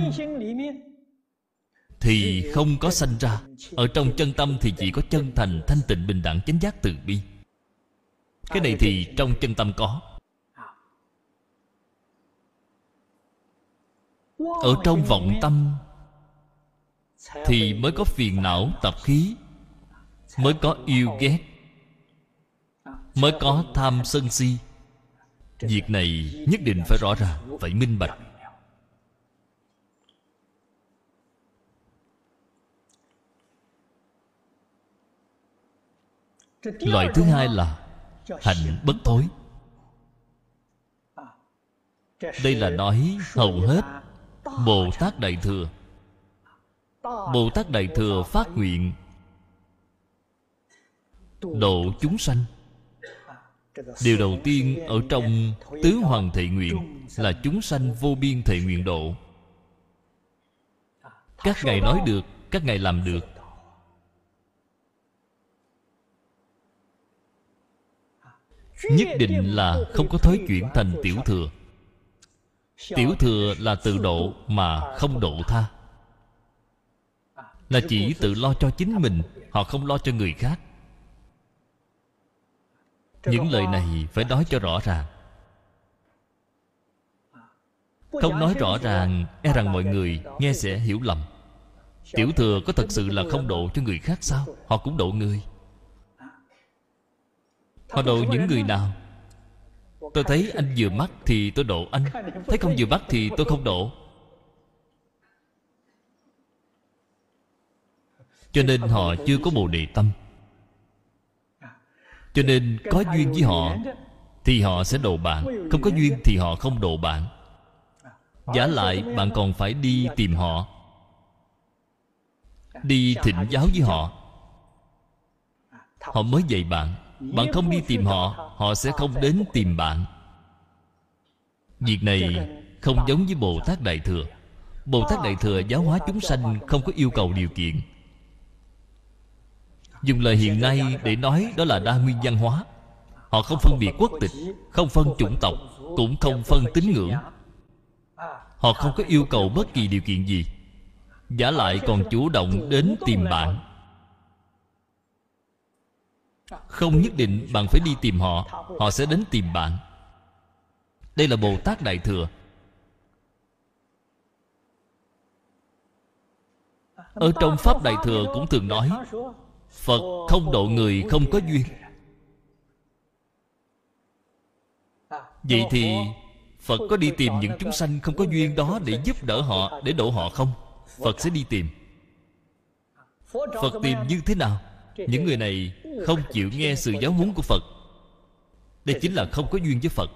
thì không có sanh ra. Ở trong chân tâm thì chỉ có chân thành thanh tịnh bình đẳng chánh giác từ bi. Cái này thì trong chân tâm có. Ở trong vọng tâm thì mới có phiền não tập khí mới có yêu ghét mới có tham sân si. Việc này nhất định phải rõ ràng phải minh bạch loại thứ hai là hạnh bất thối đây là nói hầu hết bồ tát đại thừa. Bồ tát đại thừa phát nguyện độ chúng sanh. Điều đầu tiên ở trong tứ hoàng thệ nguyện là chúng sanh vô biên thệ nguyện độ. Các ngài nói được, các ngài làm được. Nhất định là không có thói chuyển thành tiểu thừa. Tiểu thừa là tự độ mà không độ tha. Là chỉ tự lo cho chính mình, họ không lo cho người khác. Những lời này phải nói cho rõ ràng. Không nói rõ ràng e rằng mọi người nghe sẽ hiểu lầm. Tiểu thừa có thật sự là không độ cho người khác sao? Họ cũng độ người họ độ những người nào? Tôi thấy anh vừa mắt thì tôi độ anh. Thấy không vừa mắt thì tôi không độ cho nên họ chưa có bồ đề tâm. Cho nên có duyên với họ thì họ sẽ độ bạn. Không có duyên thì họ không độ bạn. Giả lại bạn còn phải đi tìm họ. Đi thịnh giáo với họ. Họ mới dạy bạn bạn không đi tìm họ họ sẽ không đến tìm bạn. Việc này không giống với bồ tát đại thừa. Bồ tát đại thừa giáo hóa chúng sanh không có yêu cầu điều kiện. Dùng lời hiện nay để nói đó là đa nguyên văn hóa. Họ không phân biệt quốc tịch, không phân chủng tộc, cũng không phân tín ngưỡng. Họ không có yêu cầu bất kỳ điều kiện gì. Giả lại còn chủ động đến tìm bạn không nhất định bạn phải đi tìm họ họ sẽ đến tìm bạn. Đây là bồ tát đại thừa. Ở trong pháp đại thừa cũng thường nói, phật không độ người không có duyên. Vậy thì phật có đi tìm những chúng sanh không có duyên đó để giúp đỡ họ, để độ họ không? Phật sẽ đi tìm. Phật tìm như thế nào? Những người này không chịu nghe sự giáo huấn của phật. Đây chính là không có duyên với phật.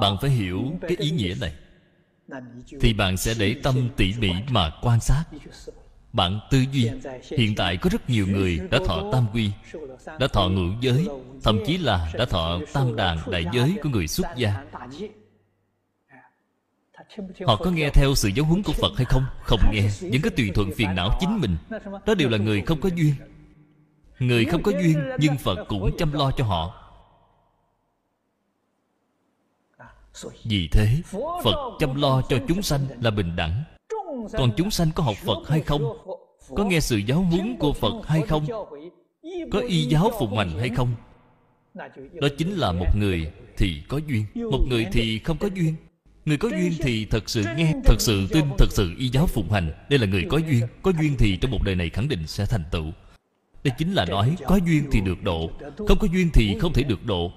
Bạn phải hiểu cái ý nghĩa này. Thì bạn sẽ để tâm tỉ mỉ mà quan sát. Bạn tư duy. Hiện tại có rất nhiều người đã thọ tam quy, đã thọ ngũ giới, thậm chí là đã thọ tam đàn đại giới của người xuất gia họ có nghe theo sự giáo huấn của phật hay không? Không nghe. Vẫn có tùy thuận phiền não chính mình. Đó đều là người không có duyên. Người không có duyên nhưng phật cũng chăm lo cho họ. Vì thế phật chăm lo cho chúng sanh là bình đẳng. Còn chúng sanh có học phật hay không? có nghe sự giáo huấn của phật hay không? có y giáo phụng hành hay không? Đó chính là một người thì có duyên. Một người thì không có duyên người có duyên thì thật sự nghe thật sự tin thật sự y giáo phụng hành. Đây là người có duyên có duyên thì trong một đời này khẳng định sẽ thành tựu. Đây chính là nói có duyên thì được độ không có duyên thì không thể được độ.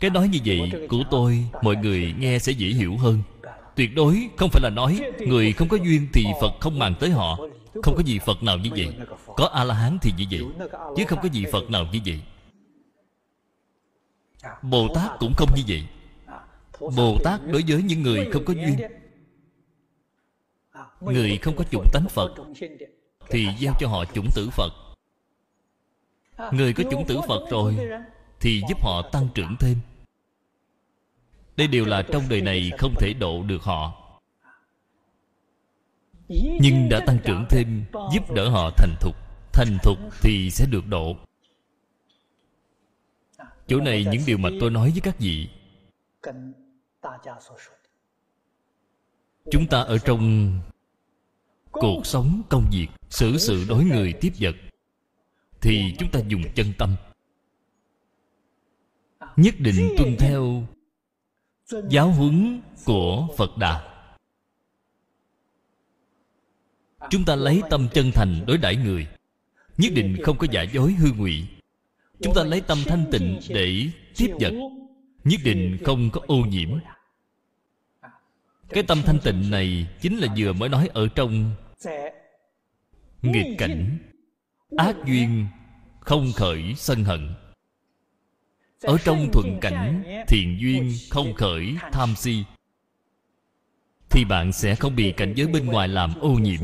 cái nói như vậy của tôi mọi người nghe sẽ dễ hiểu hơn. tuyệt đối không phải là nói người không có duyên thì phật không màng tới họ. không có gì phật nào như vậy. có a la hán thì như vậy chứ không có gì phật nào như vậy. Bồ tát cũng không như vậy bồ tát đối với những người không có duyên. Người không có chủng tánh phật, thì giao cho họ chủng tử phật. Người có chủng tử phật rồi, thì giúp họ tăng trưởng thêm. Đây đều là trong đời này không thể độ được họ. Nhưng đã tăng trưởng thêm, giúp đỡ họ thành thục. Thành thục thì sẽ được độ. Chỗ này những điều mà tôi nói với các vị chúng ta ở trong cuộc sống công việc, xử sự đối người tiếp vật, thì chúng ta dùng chân tâm. Nhất định tuân theo giáo huấn của phật đà. Chúng ta lấy tâm chân thành đối đãi người, nhất định không có giả dối hư ngụy. Chúng ta lấy tâm thanh tịnh để tiếp vật nhất định không có ô nhiễm. Cái tâm thanh tịnh này chính là vừa mới nói ở trong nghịch cảnh. Ác duyên không khởi sân hận. Ở trong thuận cảnh, thiện duyên không khởi tham si, thì bạn sẽ không bị cảnh giới bên ngoài làm ô nhiễm.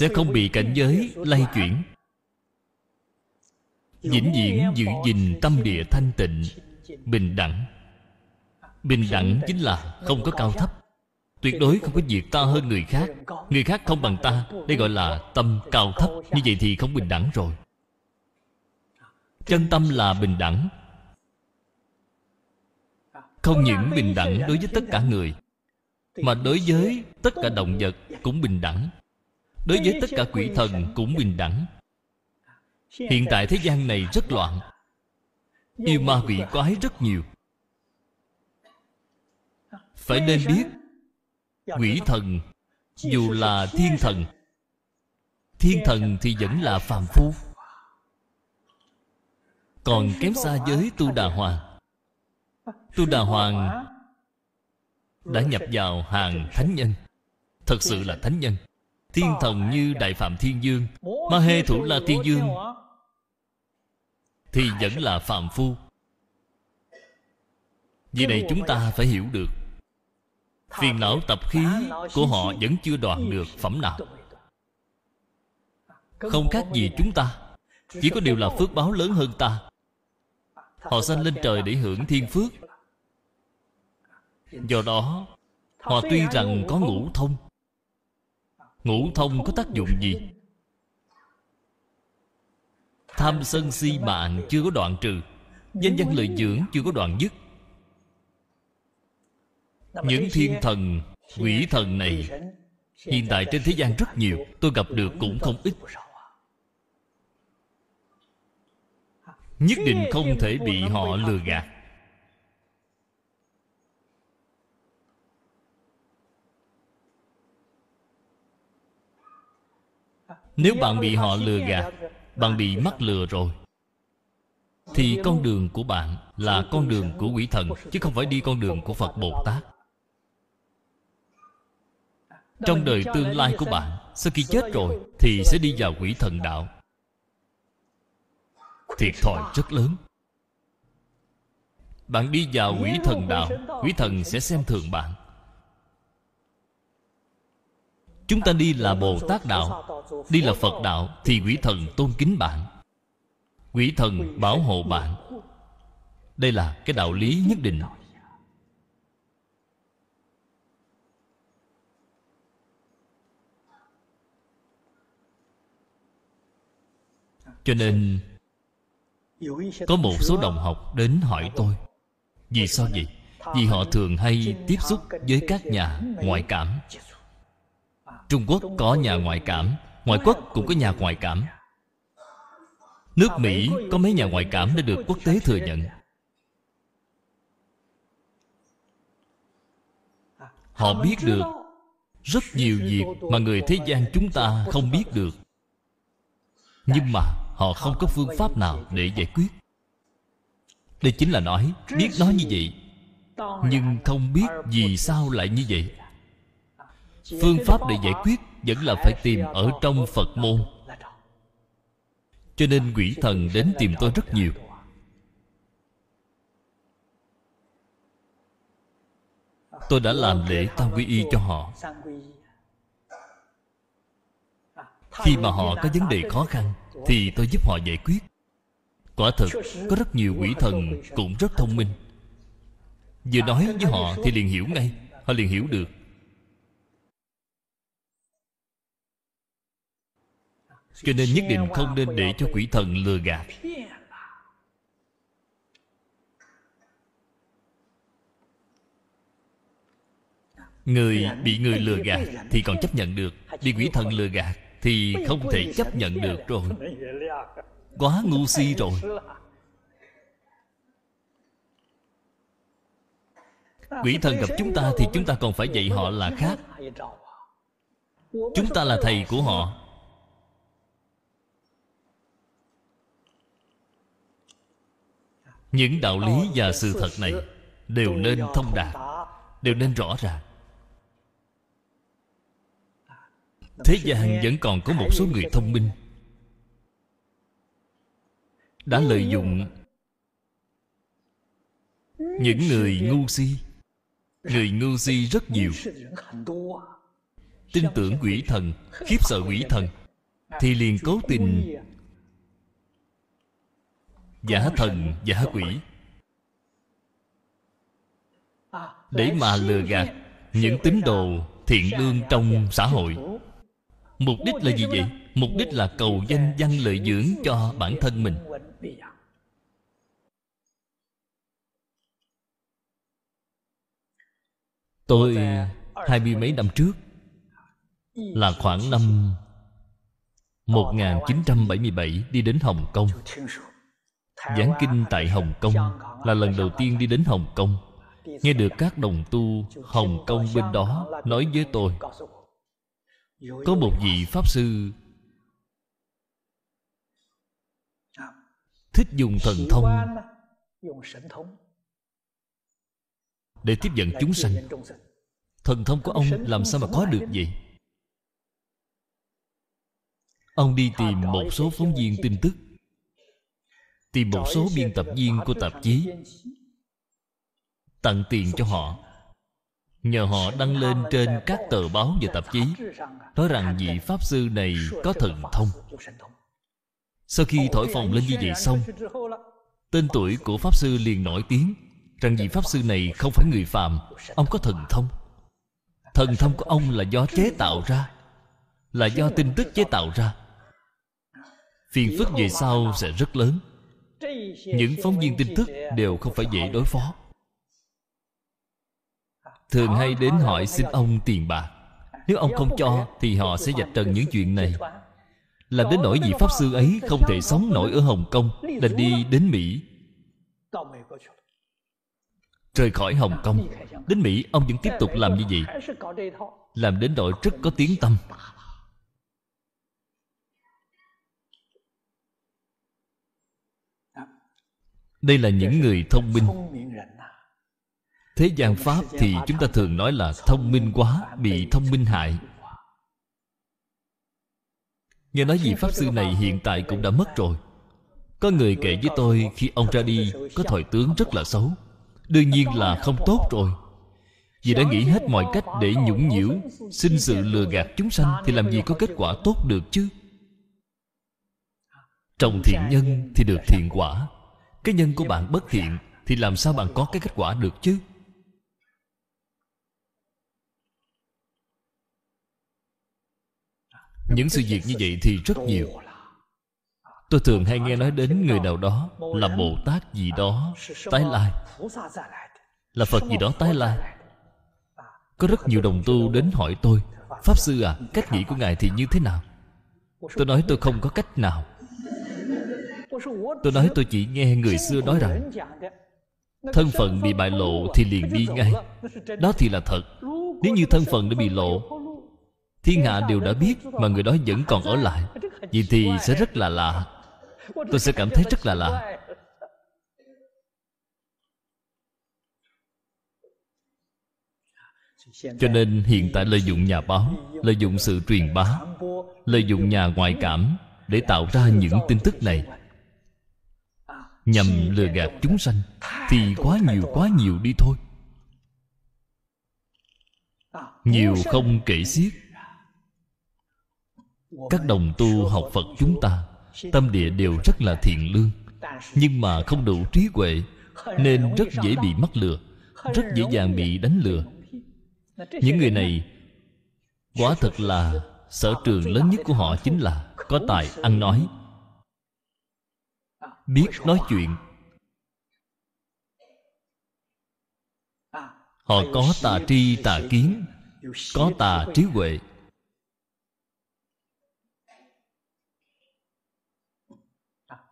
Sẽ không bị cảnh giới lay chuyển vĩnh viễn giữ gìn tâm địa thanh tịnh bình đẳng. Bình đẳng chính là không có cao thấp. tuyệt đối không có việc ta hơn người khác. người khác không bằng ta đây gọi là tâm cao thấp. như vậy thì không bình đẳng rồi. Chân tâm là bình đẳng. không những bình đẳng đối với tất cả người mà đối với tất cả động vật cũng bình đẳng. Đối với tất cả quỷ thần cũng bình đẳng hiện tại thế gian này rất loạn. Yêu ma quỷ quái rất nhiều. Phải nên biết quỷ thần dù là thiên thần thiên thần thì vẫn là phàm phu. Còn kém xa với tu đà hoàng. Tu đà hoàng đã nhập vào hàng thánh nhân. Thật sự là thánh nhân. Thiên thần như đại phạm thiên dương. ma hê thủ la thiên dương thì vẫn là phàm phu. Vì này chúng ta phải hiểu được phiền não tập khí của họ vẫn chưa đoạn được phẩm nào. không khác gì chúng ta chỉ có điều là phước báo lớn hơn ta. Họ sanh lên trời để hưởng thiên phước. do đó họ tuy rằng có ngũ thông ngũ thông có tác dụng gì tham sân si mạng chưa có đoạn trừ, danh văn lợi dưỡng chưa có đoạn dứt. Những thiên thần, quỷ thần này, hiện tại trên thế gian rất nhiều, tôi gặp được cũng không ít. Nhất định không thể bị họ lừa gạt. Nếu bạn bị họ lừa gạt bạn bị mắc lừa rồi. Thì con đường của bạn là con đường của quỷ thần, chứ không phải đi con đường của phật bồ tát. Trong đời tương lai của bạn, sau khi chết rồi thì sẽ đi vào quỷ thần đạo. Thiệt thòi rất lớn. Bạn đi vào quỷ thần đạo, quỷ thần sẽ xem thường bạn chúng ta đi là bồ tát đạo, đi là phật đạo thì quỷ thần tôn kính bạn. Quỷ thần bảo hộ bạn. Đây là cái đạo lý nhất định. Cho nên, có một số đồng học đến hỏi tôi, vì sao vậy? Vì họ thường hay tiếp xúc với các nhà ngoại cảm trung quốc có nhà ngoại cảm, ngoại quốc cũng có nhà ngoại cảm. Nước mỹ có mấy nhà ngoại cảm đã được quốc tế thừa nhận. Họ biết được rất nhiều việc mà người thế gian chúng ta không biết được. Nhưng mà họ không có phương pháp nào để giải quyết. Đây chính là nói, biết nói như vậy. Nhưng không biết vì sao lại như vậy phương pháp để giải quyết vẫn là phải tìm ở trong phật môn. Cho nên quỷ thần đến tìm tôi rất nhiều. Tôi đã làm lễ tam quy y cho họ. Khi mà họ có vấn đề khó khăn, thì tôi giúp họ giải quyết. Quả thực có rất nhiều quỷ thần cũng rất thông minh. Vừa nói với họ thì liền hiểu ngay, họ liền hiểu được. Cho nên nhất định không nên để cho quỷ thần lừa gạt. Người bị người lừa gạt thì còn chấp nhận được. Bị quỷ thần lừa gạt thì không thể chấp nhận được rồi. Quá ngu si rồi. Quỷ thần gặp chúng ta thì chúng ta còn phải dạy họ là khác. Chúng ta là thầy của họ. Những đạo lý và sự thật này đều nên thông đạt, đều nên rõ ràng thế gian vẫn còn có một số người thông minh đã lợi dụng những người ngu si. Người ngu si rất nhiều. Tin tưởng quỷ thần, khiếp sợ quỷ thần thì liền cố tình giả thần, giả quỷ. Để mà lừa gạt những tín đồ thiện lương trong xã hội. Mục đích là gì vậy? Mục đích là cầu danh văn lợi dưỡng cho bản thân mình. Tôi, hai mươi mấy năm trước, là khoảng năm 1977 đi đến Hồng Kông. Giảng kinh tại Hồng Kông Là lần đầu tiên đi đến Hồng Kông. Nghe được các đồng tu Hồng Kông bên đó Nói với tôi, Có một vị Pháp Sư Thích dùng thần thông Để tiếp dẫn chúng sanh. Thần thông của ông làm sao mà có được vậy? Ông đi tìm một số phóng viên tin tức. Tìm một số biên tập viên của tạp chí Tặng tiền cho họ. Nhờ họ đăng lên trên các tờ báo và tạp chí, Nói rằng vị Pháp Sư này có thần thông. Sau khi thổi phồng lên như vậy xong, Tên tuổi của Pháp Sư liền nổi tiếng Rằng vị Pháp Sư này không phải người phàm, Ông có thần thông. Thần thông của ông là do chế tạo ra, Là do tin tức chế tạo ra. Phiền phức về sau sẽ rất lớn. Những phóng viên tin tức đều không phải dễ đối phó. Thường hay đến hỏi xin ông tiền bạc. Nếu ông không cho, Thì họ sẽ dạch trần những chuyện này. Làm đến nỗi vị Pháp Sư ấy Không thể sống nổi ở Hồng Kông, Đành đi đến Mỹ. Rời khỏi Hồng Kông, Đến Mỹ, ông vẫn tiếp tục làm như vậy. Làm đến nỗi rất có tiếng tâm Đây là những người thông minh. Thế gian Pháp thì chúng ta thường nói là thông minh quá, Bị thông minh hại. Nghe nói vị Pháp Sư này hiện tại cũng đã mất rồi. Có người kể với tôi Khi ông ra đi, Có thời tướng rất là xấu. Đương nhiên là không tốt rồi. Vì đã nghĩ hết mọi cách để nhũng nhiễu, Xin sự lừa gạt chúng sanh Thì làm gì có kết quả tốt được chứ? Trồng thiện nhân thì được thiện quả. Cái nhân của bạn bất thiện, Thì làm sao bạn có cái kết quả được chứ? Những sự việc như vậy thì rất nhiều. Tôi thường hay nghe nói đến người nào đó Là Bồ Tát gì đó, Tái lai. Là Phật gì đó tái lai. Có rất nhiều đồng tu đến hỏi tôi, Pháp Sư à Cách nghĩ của Ngài thì như thế nào? Tôi nói, tôi không có cách nào. Tôi nói tôi chỉ nghe người xưa nói rằng, Thân phận bị bại lộ thì liền đi ngay. Đó thì là thật. Nếu như thân phận đã bị lộ, Thiên hạ đều đã biết Mà người đó vẫn còn ở lại. Vậy thì sẽ rất là lạ. Tôi sẽ cảm thấy rất là lạ. Cho nên hiện tại lợi dụng nhà báo, Lợi dụng sự truyền bá, Lợi dụng nhà ngoại cảm Để tạo ra những tin tức này. Nhằm lừa gạt chúng sanh, Thì quá nhiều quá nhiều đi thôi. Nhiều không kể xiết. Các đồng tu học Phật chúng ta, Tâm địa đều rất là thiện lương. Nhưng mà không đủ trí huệ, Nên rất dễ bị mắc lừa, Rất dễ dàng bị đánh lừa. Những người này, Quả thật là Sở trường lớn nhất của họ chính là Có tài ăn nói biết nói chuyện. Họ có tà tri, tà kiến, có tà trí huệ.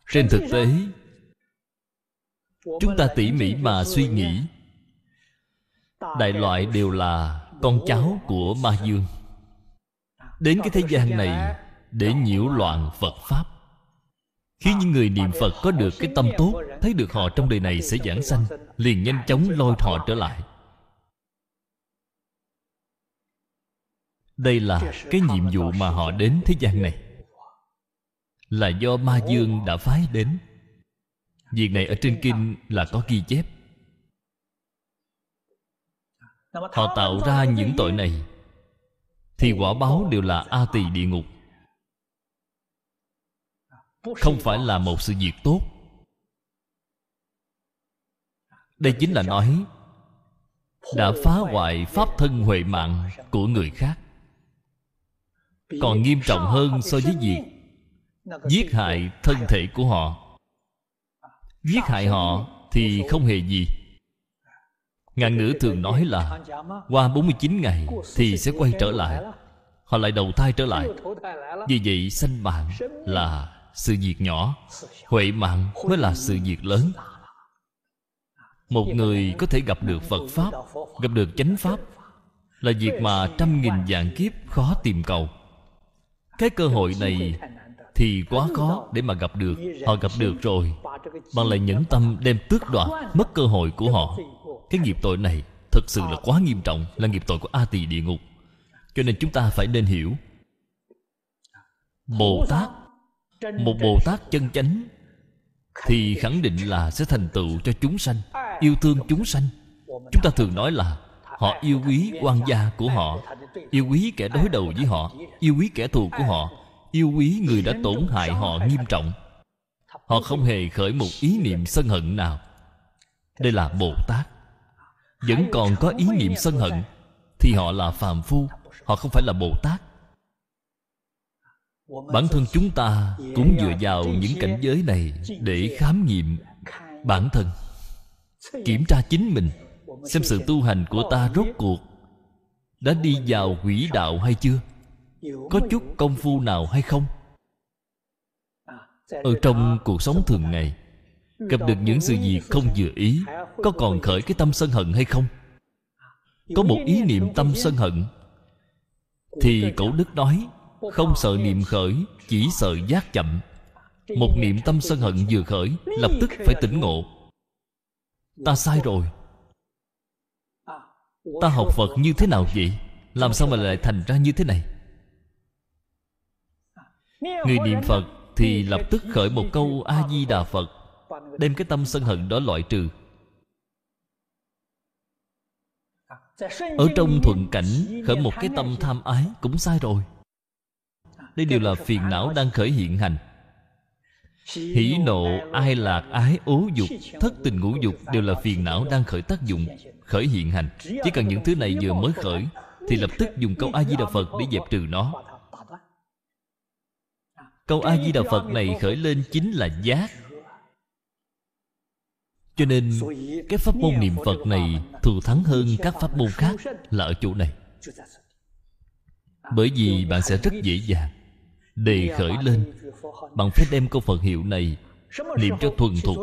Trên thực tế, chúng ta tỉ mỉ mà suy nghĩ. Đại loại đều là con cháu của ma dương. Đến cái thế gian này để nhiễu loạn phật pháp khi những người niệm phật có được cái tâm tốt, thấy được họ trong đời này sẽ giảng sanh, liền nhanh chóng lôi họ trở lại. Đây là cái nhiệm vụ mà họ đến thế gian này. Là do ma dương đã phái đến. Việc này ở trên kinh là có ghi chép. Họ tạo ra những tội này. Thì quả báo đều là a tỳ địa ngục không phải là một sự việc tốt. Đây chính là nói, đã phá hoại pháp thân huệ mạng của người khác. Còn nghiêm trọng hơn so với việc giết hại thân thể của họ. Giết hại họ thì không hề gì. Ngạn ngữ thường nói là, qua 49 ngày thì sẽ quay trở lại. Họ lại đầu thai trở lại. Vì vậy sanh mạng là sự việc nhỏ, huệ mạng mới là sự việc lớn. Một người có thể gặp được phật pháp, gặp được chánh pháp là việc mà trăm nghìn vạn kiếp khó tìm cầu. Cái cơ hội này thì quá khó để mà gặp được, họ gặp được rồi bằng lại nhẫn tâm đem tước đoạt mất cơ hội của họ. Cái nghiệp tội này thật sự là quá nghiêm trọng, là nghiệp tội của a tỳ địa ngục. Cho nên chúng ta phải nên hiểu, bồ tát một bồ tát chân chánh thì khẳng định là sẽ thành tựu cho chúng sanh yêu thương chúng sanh. Chúng ta thường nói là họ yêu quý quan gia của họ yêu quý kẻ đối đầu với họ yêu quý kẻ thù của họ yêu quý người đã tổn hại họ nghiêm trọng. họ không hề khởi một ý niệm sân hận nào. Đây là bồ tát vẫn còn có ý niệm sân hận thì họ là phàm phu họ không phải là bồ tát bản thân chúng ta cũng dựa vào những cảnh giới này để khám nghiệm bản thân kiểm tra chính mình xem sự tu hành của ta rốt cuộc đã đi vào quỹ đạo hay chưa? Có chút công phu nào hay không? Ở trong cuộc sống thường ngày gặp được những sự việc không vừa ý có còn khởi cái tâm sân hận hay không? Có một ý niệm tâm sân hận thì cổ đức nói không sợ niệm khởi, chỉ sợ giác chậm. Một niệm tâm sân hận vừa khởi, lập tức phải tỉnh ngộ. Ta sai rồi. Ta học phật như thế nào vậy? Làm sao mà lại thành ra như thế này? Người niệm phật thì lập tức khởi một câu a di đà phật, đem cái tâm sân hận đó loại trừ. Ở trong thuận cảnh, khởi một cái tâm tham ái cũng sai rồi đây đều là phiền não đang khởi hiện hành. Hỉ nộ, ai lạc, ái, ố dục, thất tình ngũ dục đều là phiền não đang khởi tác dụng, khởi hiện hành. Chỉ cần những thứ này vừa mới khởi, thì lập tức dùng câu a di đà phật để dẹp trừ nó. Câu a di đà phật này khởi lên chính là giác. Cho nên, cái pháp môn niệm phật này thù thắng hơn các pháp môn khác là ở chỗ này. Bởi vì bạn sẽ rất dễ dàng đề khởi lên. bạn phải đem câu phật hiệu này niệm cho thuần thục.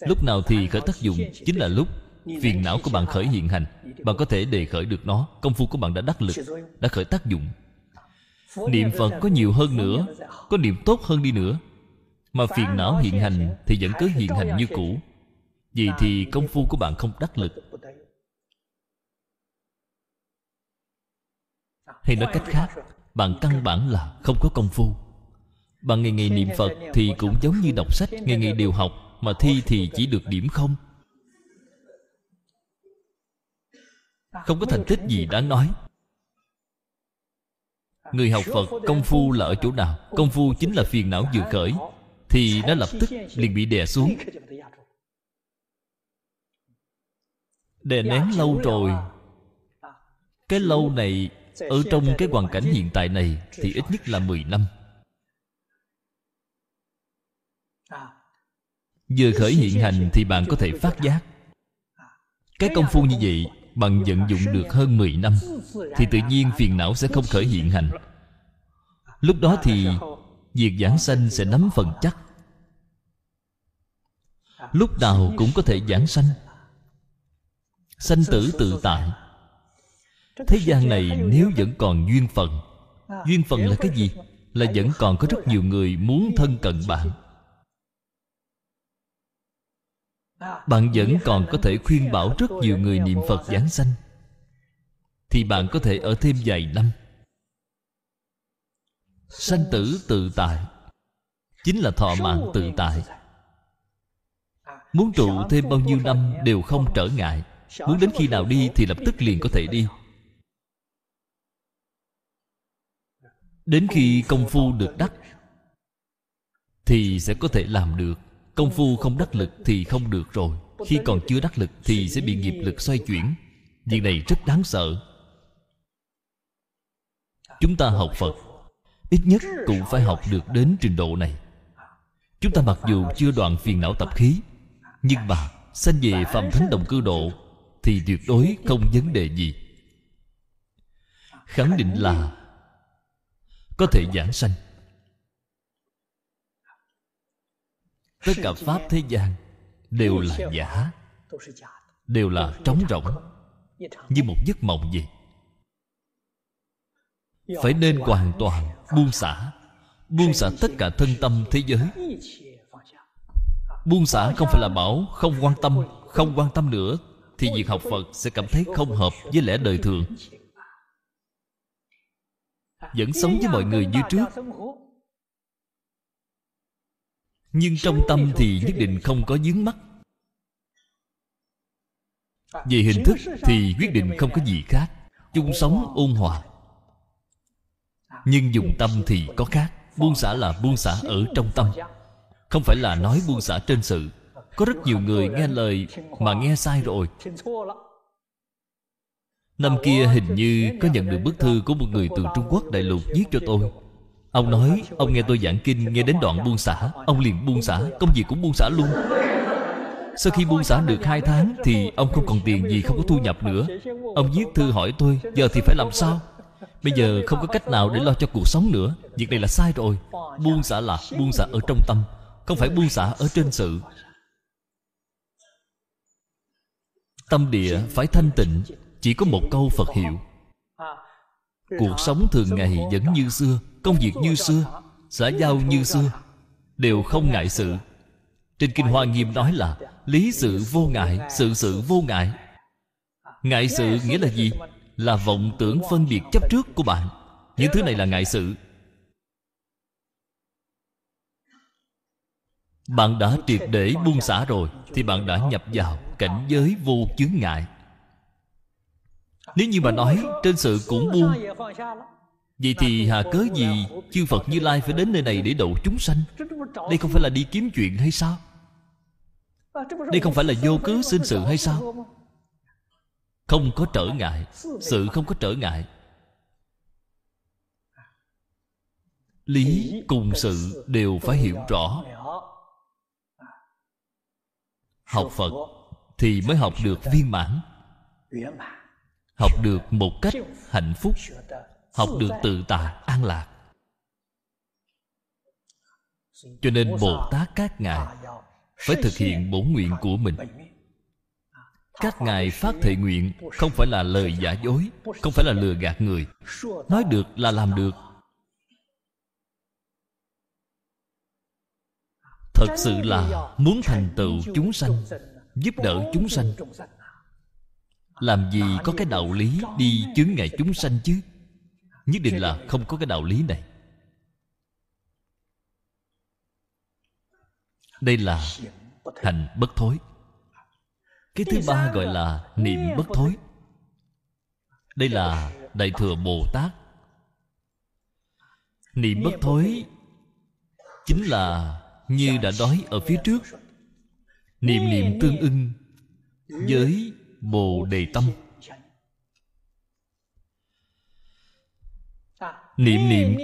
lúc nào thì khởi tác dụng chính là lúc phiền não của bạn khởi hiện hành bạn có thể đề khởi được nó. Công phu của bạn đã đắc lực đã khởi tác dụng. Niệm phật có nhiều hơn nữa có niệm tốt hơn đi nữa. Mà phiền não hiện hành thì vẫn cứ hiện hành như cũ. vì thì công phu của bạn không đắc lực. hay nói cách khác bạn căn bản là không có công phu. Bạn ngày ngày niệm phật thì cũng giống như đọc sách ngày ngày đều học mà thi thì chỉ được điểm không. Không có thành tích gì đáng nói. Người học phật công phu là ở chỗ nào? Công phu chính là phiền não vừa khởi. thì nó lập tức liền bị đè xuống. đè nén lâu rồi. cái lâu này ở trong cái hoàn cảnh hiện tại này thì ít nhất là 10 năm. Vừa khởi hiện hành thì bạn có thể phát giác. Cái công phu như vậy, bạn vận dụng được hơn 10 năm, thì tự nhiên phiền não sẽ không khởi hiện hành. Lúc đó thì việc giảng sanh sẽ nắm phần chắc. Lúc nào cũng có thể giảng sanh. Sanh tử tự tại thế gian này nếu vẫn còn duyên phận duyên phận là cái gì? là vẫn còn có rất nhiều người muốn thân cận bạn. bạn vẫn còn có thể khuyên bảo rất nhiều người niệm phật giảng sanh. Thì bạn có thể ở thêm vài năm. Sanh tử tự tại chính là thọ mạng tự tại. Muốn trụ thêm bao nhiêu năm đều không trở ngại. Muốn đến khi nào đi thì lập tức liền có thể đi đến khi công phu được đắc, thì sẽ có thể làm được. Công phu không đắc lực thì không được rồi. Khi còn chưa đắc lực thì sẽ bị nghiệp lực xoay chuyển. Việc này rất đáng sợ. Chúng ta học phật, ít nhất cũng phải học được đến trình độ này. Chúng ta mặc dù chưa đoạn phiền não tập khí, nhưng mà sanh về phạm thánh đồng cư độ thì tuyệt đối không vấn đề gì. Khẳng định là có thể giảng sanh. Tất cả pháp thế gian đều là giả, đều là trống rỗng, như một giấc mộng vậy. Phải nên hoàn toàn buông xả buông xả tất cả thân tâm thế giới. Buông xả không phải là bảo không quan tâm, không quan tâm nữa, thì việc học phật sẽ cảm thấy không hợp với lẽ đời thường vẫn sống với mọi người như trước. Nhưng trong tâm thì nhất định không có dướng mắt. Về hình thức thì quyết định không có gì khác. Chung sống, ôn hòa. Nhưng dùng tâm thì có khác. Buông xả là buông xả ở trong tâm. Không phải là nói buông xả trên sự. Có rất nhiều người nghe lời mà nghe sai rồi. Năm kia hình như có nhận được bức thư của một người từ Trung Quốc đại lục viết cho tôi. Ông nói Ông nghe tôi giảng kinh Nghe đến đoạn buông xả. Ông liền buông xả Công việc cũng buông xả luôn. Sau khi buông xả được hai tháng Thì ông không còn tiền gì Không có thu nhập nữa. Ông viết thư hỏi tôi Giờ thì phải làm sao? Bây giờ không có cách nào để lo cho cuộc sống nữa. Việc này là sai rồi. Buông xả là buông xả ở trong tâm Không phải buông xả ở trên sự. Tâm địa phải thanh tịnh chỉ có một câu Phật hiệu. Cuộc sống thường ngày vẫn như xưa, Công việc như xưa, Xã giao như xưa, Đều không ngại sự. Trên Kinh Hoa Nghiêm nói là Lý sự vô ngại, Sự sự vô ngại. Ngại sự nghĩa là gì? Là vọng tưởng phân biệt chấp trước của bạn. Những thứ này là ngại sự. Bạn đã triệt để buông xả rồi, Thì bạn đã nhập vào cảnh giới vô chướng ngại. Nếu như mà nói, Trên sự cũng buông. Vậy thì hà cớ gì Chư Phật Như Lai phải đến nơi này để độ chúng sanh? Đây không phải là đi kiếm chuyện hay sao? Đây không phải là vô cớ sinh sự hay sao? Không có trở ngại, Sự không có trở ngại. Lý cùng sự đều phải hiểu rõ. Học Phật Thì mới học được viên mãn. Học được một cách hạnh phúc, học được tự tại, an lạc. Cho nên bồ tát các ngài phải thực hiện bổn nguyện của mình. Các ngài phát thệ nguyện không phải là lời giả dối, không phải là lừa gạt người. Nói được là làm được. Thật sự là muốn thành tựu chúng sanh, giúp đỡ chúng sanh làm gì có cái đạo lý đi chứng ngại chúng sanh chứ? Nhất định là không có cái đạo lý này. Đây là hành bất thối. Cái thứ ba gọi là niệm bất thối. đây là đại thừa bồ tát. Niệm bất thối chính là như đã nói ở phía trước. Niệm niệm tương ưng với bồ đề tâm. Niệm niệm,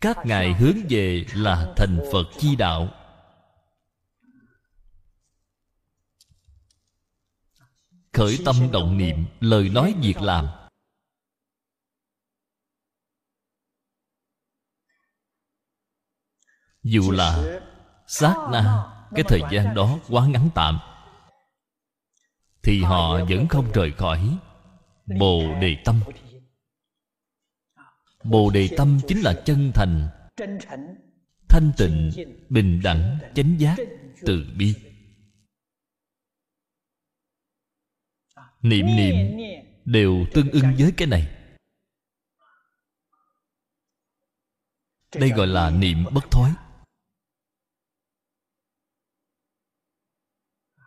các ngài hướng về là thành phật chi đạo. Khởi tâm động niệm, lời nói việc làm. Dù là sát na, cái thời gian đó quá ngắn tạm thì họ vẫn không rời khỏi. bồ đề tâm. Bồ đề. Tâm chính là chân thành. Thanh tịnh bình đẳng chánh giác từ bi. Niệm niệm đều tương ưng với cái này. Đây gọi là niệm bất thối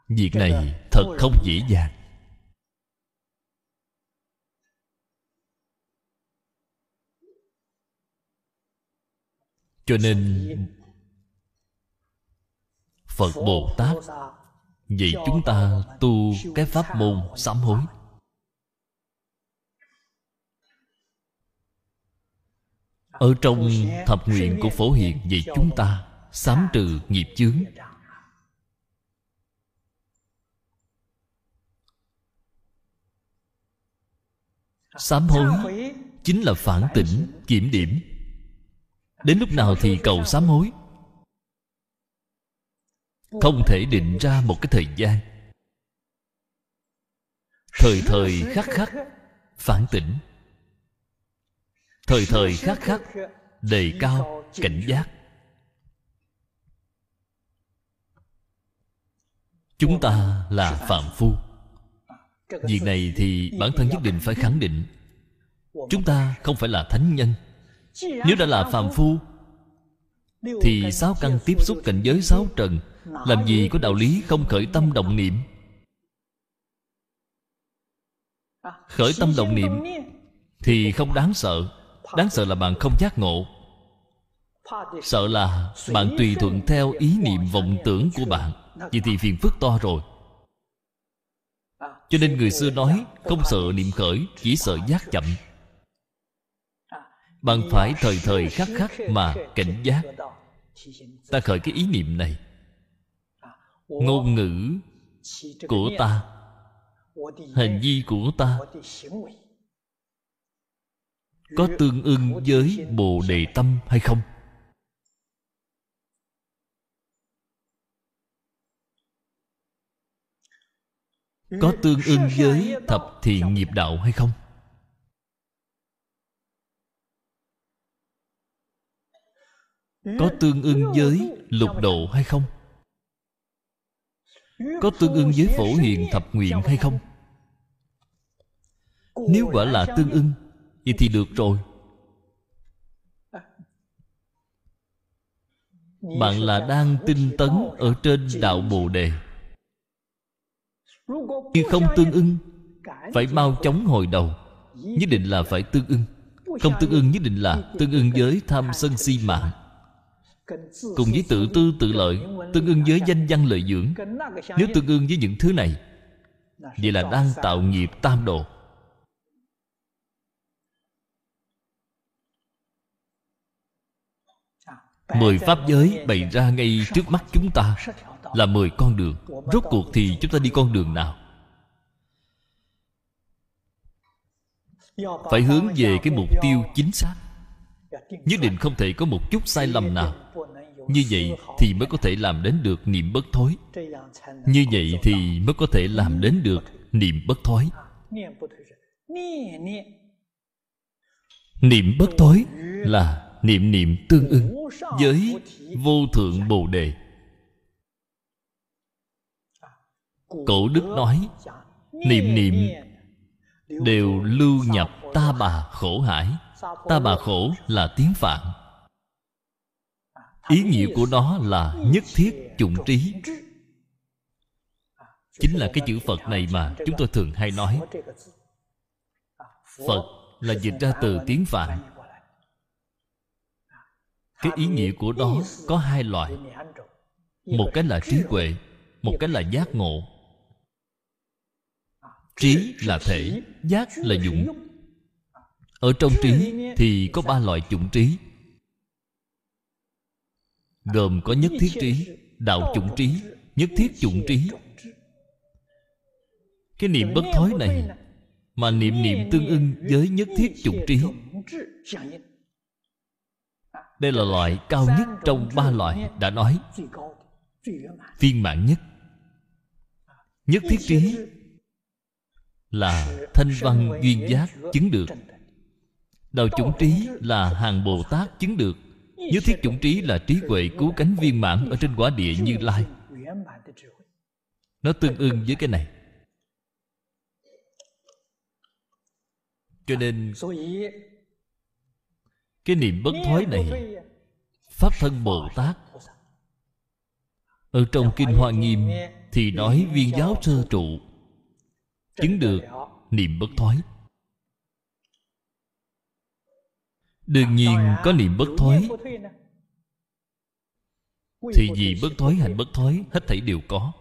việc này thật không dễ dàng. Cho nên phật bồ tát vậy chúng ta tu cái pháp môn sám hối. ở trong thập nguyện của phổ hiền vậy chúng ta sám trừ nghiệp chướng sám hối chính là phản tỉnh, kiểm điểm. Đến lúc nào thì cầu sám hối. Không thể định ra một cái thời gian. Thời thời khắc khắc, phản tỉnh. Thời thời khắc khắc, đề cao cảnh giác. Chúng ta là phạm phu việc này thì bản thân nhất định phải khẳng định chúng ta không phải là thánh nhân. Nếu đã là phàm phu. thì sáu căn tiếp xúc cảnh giới sáu trần? làm gì có đạo lý không khởi tâm động niệm? Khởi tâm động niệm thì không đáng sợ. Đáng sợ là bạn không giác ngộ. Sợ là bạn tùy thuận theo ý niệm vọng tưởng của bạn. Vậy thì phiền phức to rồi cho nên người xưa nói, không sợ niệm khởi, chỉ sợ giác chậm. Bạn phải thời thời khắc khắc mà cảnh giác. Ta khởi cái ý niệm này. Ngôn ngữ của ta, hành vi của ta, có tương ưng với bồ đề tâm hay không? Có tương ưng với thập thiện nghiệp đạo hay không? Có tương ưng với lục độ hay không? Có tương ưng với phổ hiền thập nguyện hay không? Nếu quả là tương ưng vậy thì được rồi. Bạn là đang tinh tấn ở trên đạo bồ đề khi không tương ưng phải mau chóng hồi đầu. Nhất định là phải tương ưng. Không tương ưng nhất định là tương ưng với tham sân si mạng cùng với tự tư tự lợi tương ưng với danh văn lợi dưỡng. Nếu tương ưng với những thứ này vậy là đang tạo nghiệp tam độ. Mười pháp giới bày ra ngay trước mắt chúng ta là mười con đường. Rốt cuộc thì chúng ta đi con đường nào? Phải hướng về cái mục tiêu chính xác. Nhất định không thể có một chút sai lầm nào. Như vậy thì mới có thể làm đến được niệm bất thối. Như vậy thì mới có thể làm đến được niệm bất thối. Niệm bất thối là niệm niệm tương ưng với vô thượng bồ đề. Cổ đức nói, niệm niệm, đều lưu nhập ta bà khổ hải. Ta bà khổ là tiếng phạn. Ý nghĩa của nó là nhất thiết chủng trí. Chính là cái chữ phật này mà chúng tôi thường hay nói. Phật là dịch ra từ tiếng phạn. Cái ý nghĩa của đó có hai loại. Một cái là trí huệ, một cái là giác ngộ trí là thể, giác là dụng. Ở trong trí thì có ba loại chủng trí. Gồm có nhất thiết trí, đạo chủng trí, nhất thiết chủng trí. Cái niệm bất thối này mà niệm niệm tương ưng với nhất thiết chủng trí. Đây là loại cao nhất trong ba loại đã nói. Viên mãn nhất. Nhất thiết trí là thanh văn duyên giác chứng được. đạo chủng trí là hàng bồ tát chứng được. Nhất thiết chủng trí là trí huệ cứu cánh viên mãn ở trên quả địa như lai. nó tương ưng với cái này. Cho nên cái niệm bất thối này pháp thân bồ tát. ở trong kinh hoa nghiêm thì nói viên giáo sơ trụ chứng được niệm bất thối đương nhiên có niệm bất thối thì gì bất thối hành bất thối hết thảy đều có.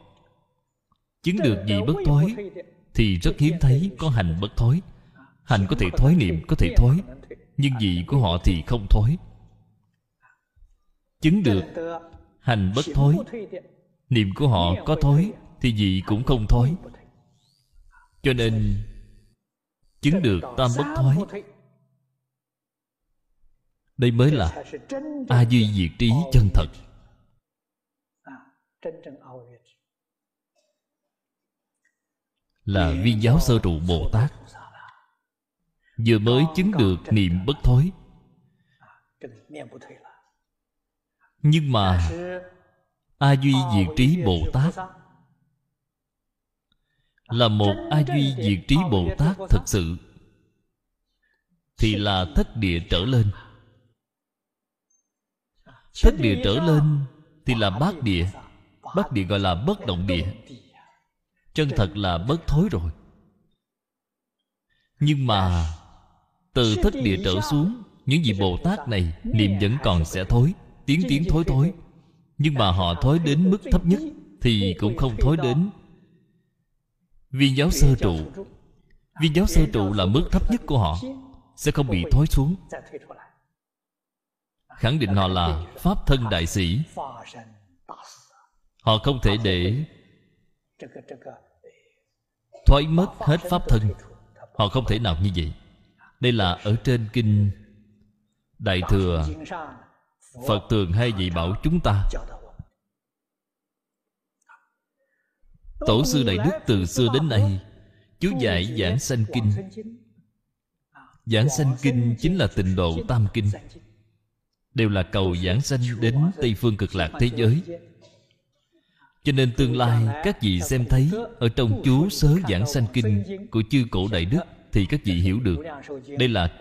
Chứng được gì bất thối thì rất hiếm thấy có hành bất thối hành có thể thối niệm, có thể thối nhưng gì của họ thì không thối chứng được hành bất thối niệm của họ có thối thì gì cũng không thối cho nên, chứng được tam bất thối đây mới là a duy diệt trí chân thật. Là viên giáo sơ trụ bồ tát. Vừa mới chứng được niệm bất thối nhưng mà a duy diệt trí bồ tát là một a duy diệt trí bồ tát thật sự thì là thất địa trở lên. Thất địa trở lên thì là bát địa bát địa gọi là bất động địa. chân thật là bất thối rồi. Nhưng mà từ thất địa trở xuống những vị bồ tát này niệm vẫn còn sẽ thối tiến tiến thối thối. nhưng mà họ thối đến mức thấp nhất thì cũng không thối đến viên giáo sơ trụ. viên giáo sơ trụ là mức thấp nhất của họ. Sẽ không bị thối xuống. khẳng định họ là pháp thân đại sĩ. Họ không thể để thoái mất hết pháp thân. họ không thể nào như vậy. Đây là ở trên kinh đại thừa. Phật thường hay dạy bảo chúng ta tổ sư đại đức từ xưa đến nay chú giải giảng sanh kinh. Giảng sanh kinh chính là tịnh độ tam kinh. Đều là cầu giảng sanh đến tây phương cực lạc thế giới. Cho nên tương lai, các vị xem thấy, ở trong chú sớ giảng sanh kinh của chư cổ đại đức thì các vị hiểu được. Đây là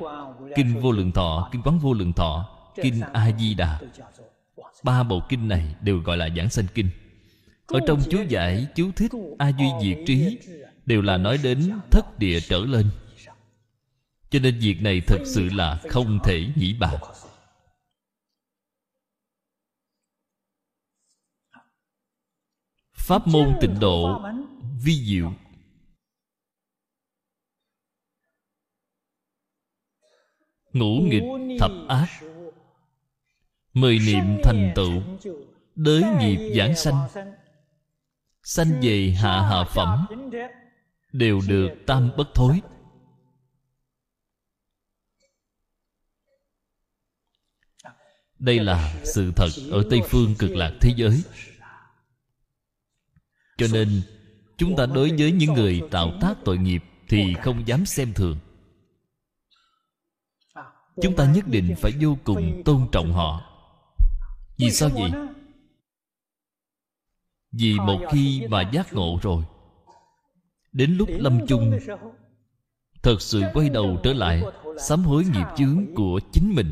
kinh vô lượng thọ, kinh quán vô lượng thọ, kinh a di đà. Ba bộ kinh này đều gọi là giảng sanh kinh ở trong chú giải chú thích a duy diệt trí đều là nói đến thất địa trở lên. Cho nên việc này thật sự là không thể nhĩ bàn. Pháp môn tịnh độ vi diệu. Ngũ nghịch thập ác mười niệm thành tựu đới nghiệp giảng sanh sanh về hạ hạ phẩm, đều được tam bất thối. Đây là sự thật ở tây phương cực lạc thế giới. Cho nên, chúng ta đối với những người tạo tác tội nghiệp thì không dám xem thường. Chúng ta nhất định phải vô cùng tôn trọng họ. Vì sao vậy? Vì một khi mà giác ngộ rồi đến lúc lâm chung thật sự quay đầu trở lại sám hối nghiệp chướng của chính mình.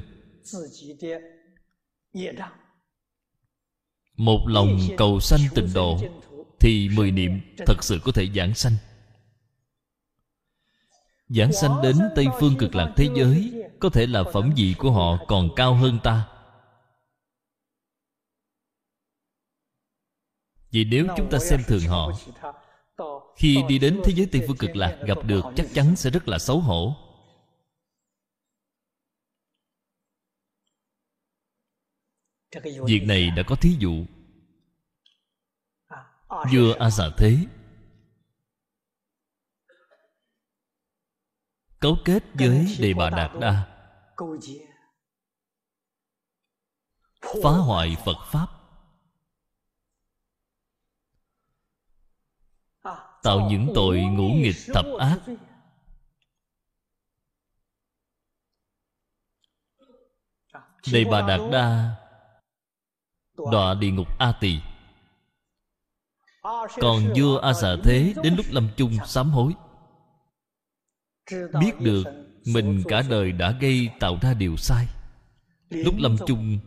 Một lòng cầu sanh tịnh độ thì mười niệm thật sự có thể giảng sanh. Giảng sanh đến tây phương cực lạc thế giới có thể là phẩm vị của họ còn cao hơn ta vì nếu chúng ta xem thường họ khi đi đến thế giới tây phương cực lạc gặp được chắc chắn sẽ rất là xấu hổ. Việc này đã có thí dụ. Vua a xà thế. Cấu kết với đề bà đạt đa phá hoại phật pháp tạo những tội ngũ nghịch thập ác. Đề Bà Đạt Đa, Đọa địa ngục A Tỳ. Còn vua A Xà Thế Đến lúc lâm chung sám hối. Biết được Mình cả đời đã gây tạo ra điều sai. Lúc lâm chung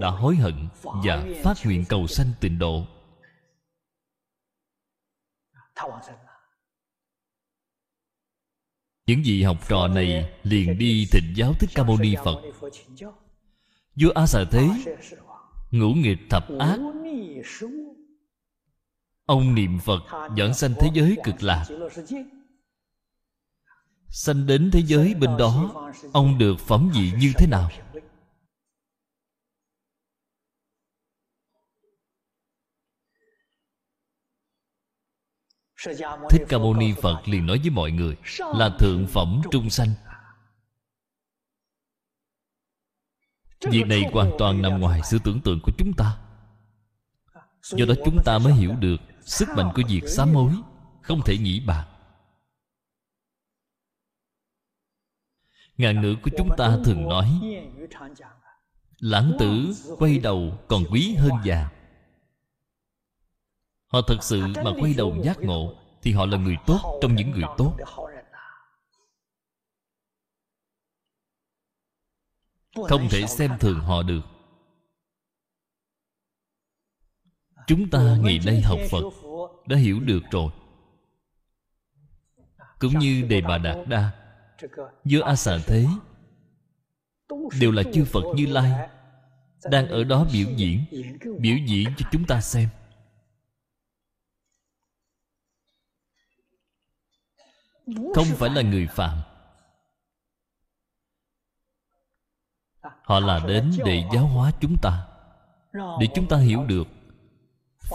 Đã hối hận Và phát nguyện cầu sanh tịnh độ những vị học trò này liền đi thịnh giáo thích ca mâu ni phật. Vua a xà thế ngũ nghịch thập ác. Ông niệm phật dẫn sanh thế giới cực lạc. Sanh đến thế giới bên đó, ông được phẩm vị như thế nào? Thích ca mâu ni phật liền nói với mọi người, là thượng phẩm trung sanh. Việc này hoàn toàn nằm ngoài sự tưởng tượng của chúng ta. Do đó chúng ta mới hiểu được sức mạnh của việc sám hối, không thể nghĩ bàn. Ngạn ngữ của chúng ta thường nói, lãng tử quay đầu còn quý hơn vàng họ thật sự mà quay đầu giác ngộ thì họ là người tốt trong những người tốt. Không thể xem thường họ được. Chúng ta ngày nay học phật đã hiểu được rồi. Cũng như đề bà đạt đa giữa a xà thế, đều là chư phật như lai đang ở đó biểu diễn biểu diễn cho chúng ta xem. Không phải là người phạm. Họ là đến để giáo hóa chúng ta để chúng ta hiểu được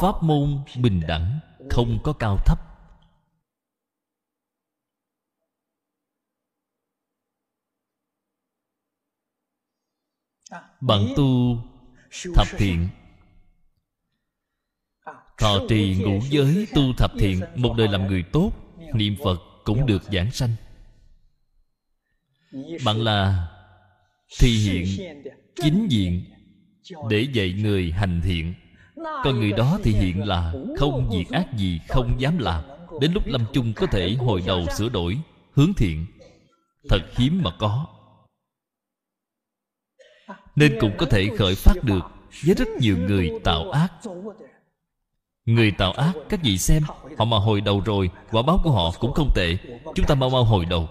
pháp môn bình đẳng không có cao thấp. Bạn tu thập thiện. Thọ trì ngũ giới tu thập thiện một đời làm người tốt niệm phật cũng được giảng sanh. Bạn là thi hiện chính diện để dạy người hành thiện. Còn người đó thì hiện là không việc ác gì, không dám làm. Đến lúc lâm chung có thể hồi đầu sửa đổi, hướng thiện. Thật hiếm mà có. Nên cũng có thể khởi phát được với rất nhiều người tạo ác. Người tạo ác, các vị xem, Họ mà hồi đầu rồi, Quả báo của họ cũng không tệ. Chúng ta mau mau hồi đầu.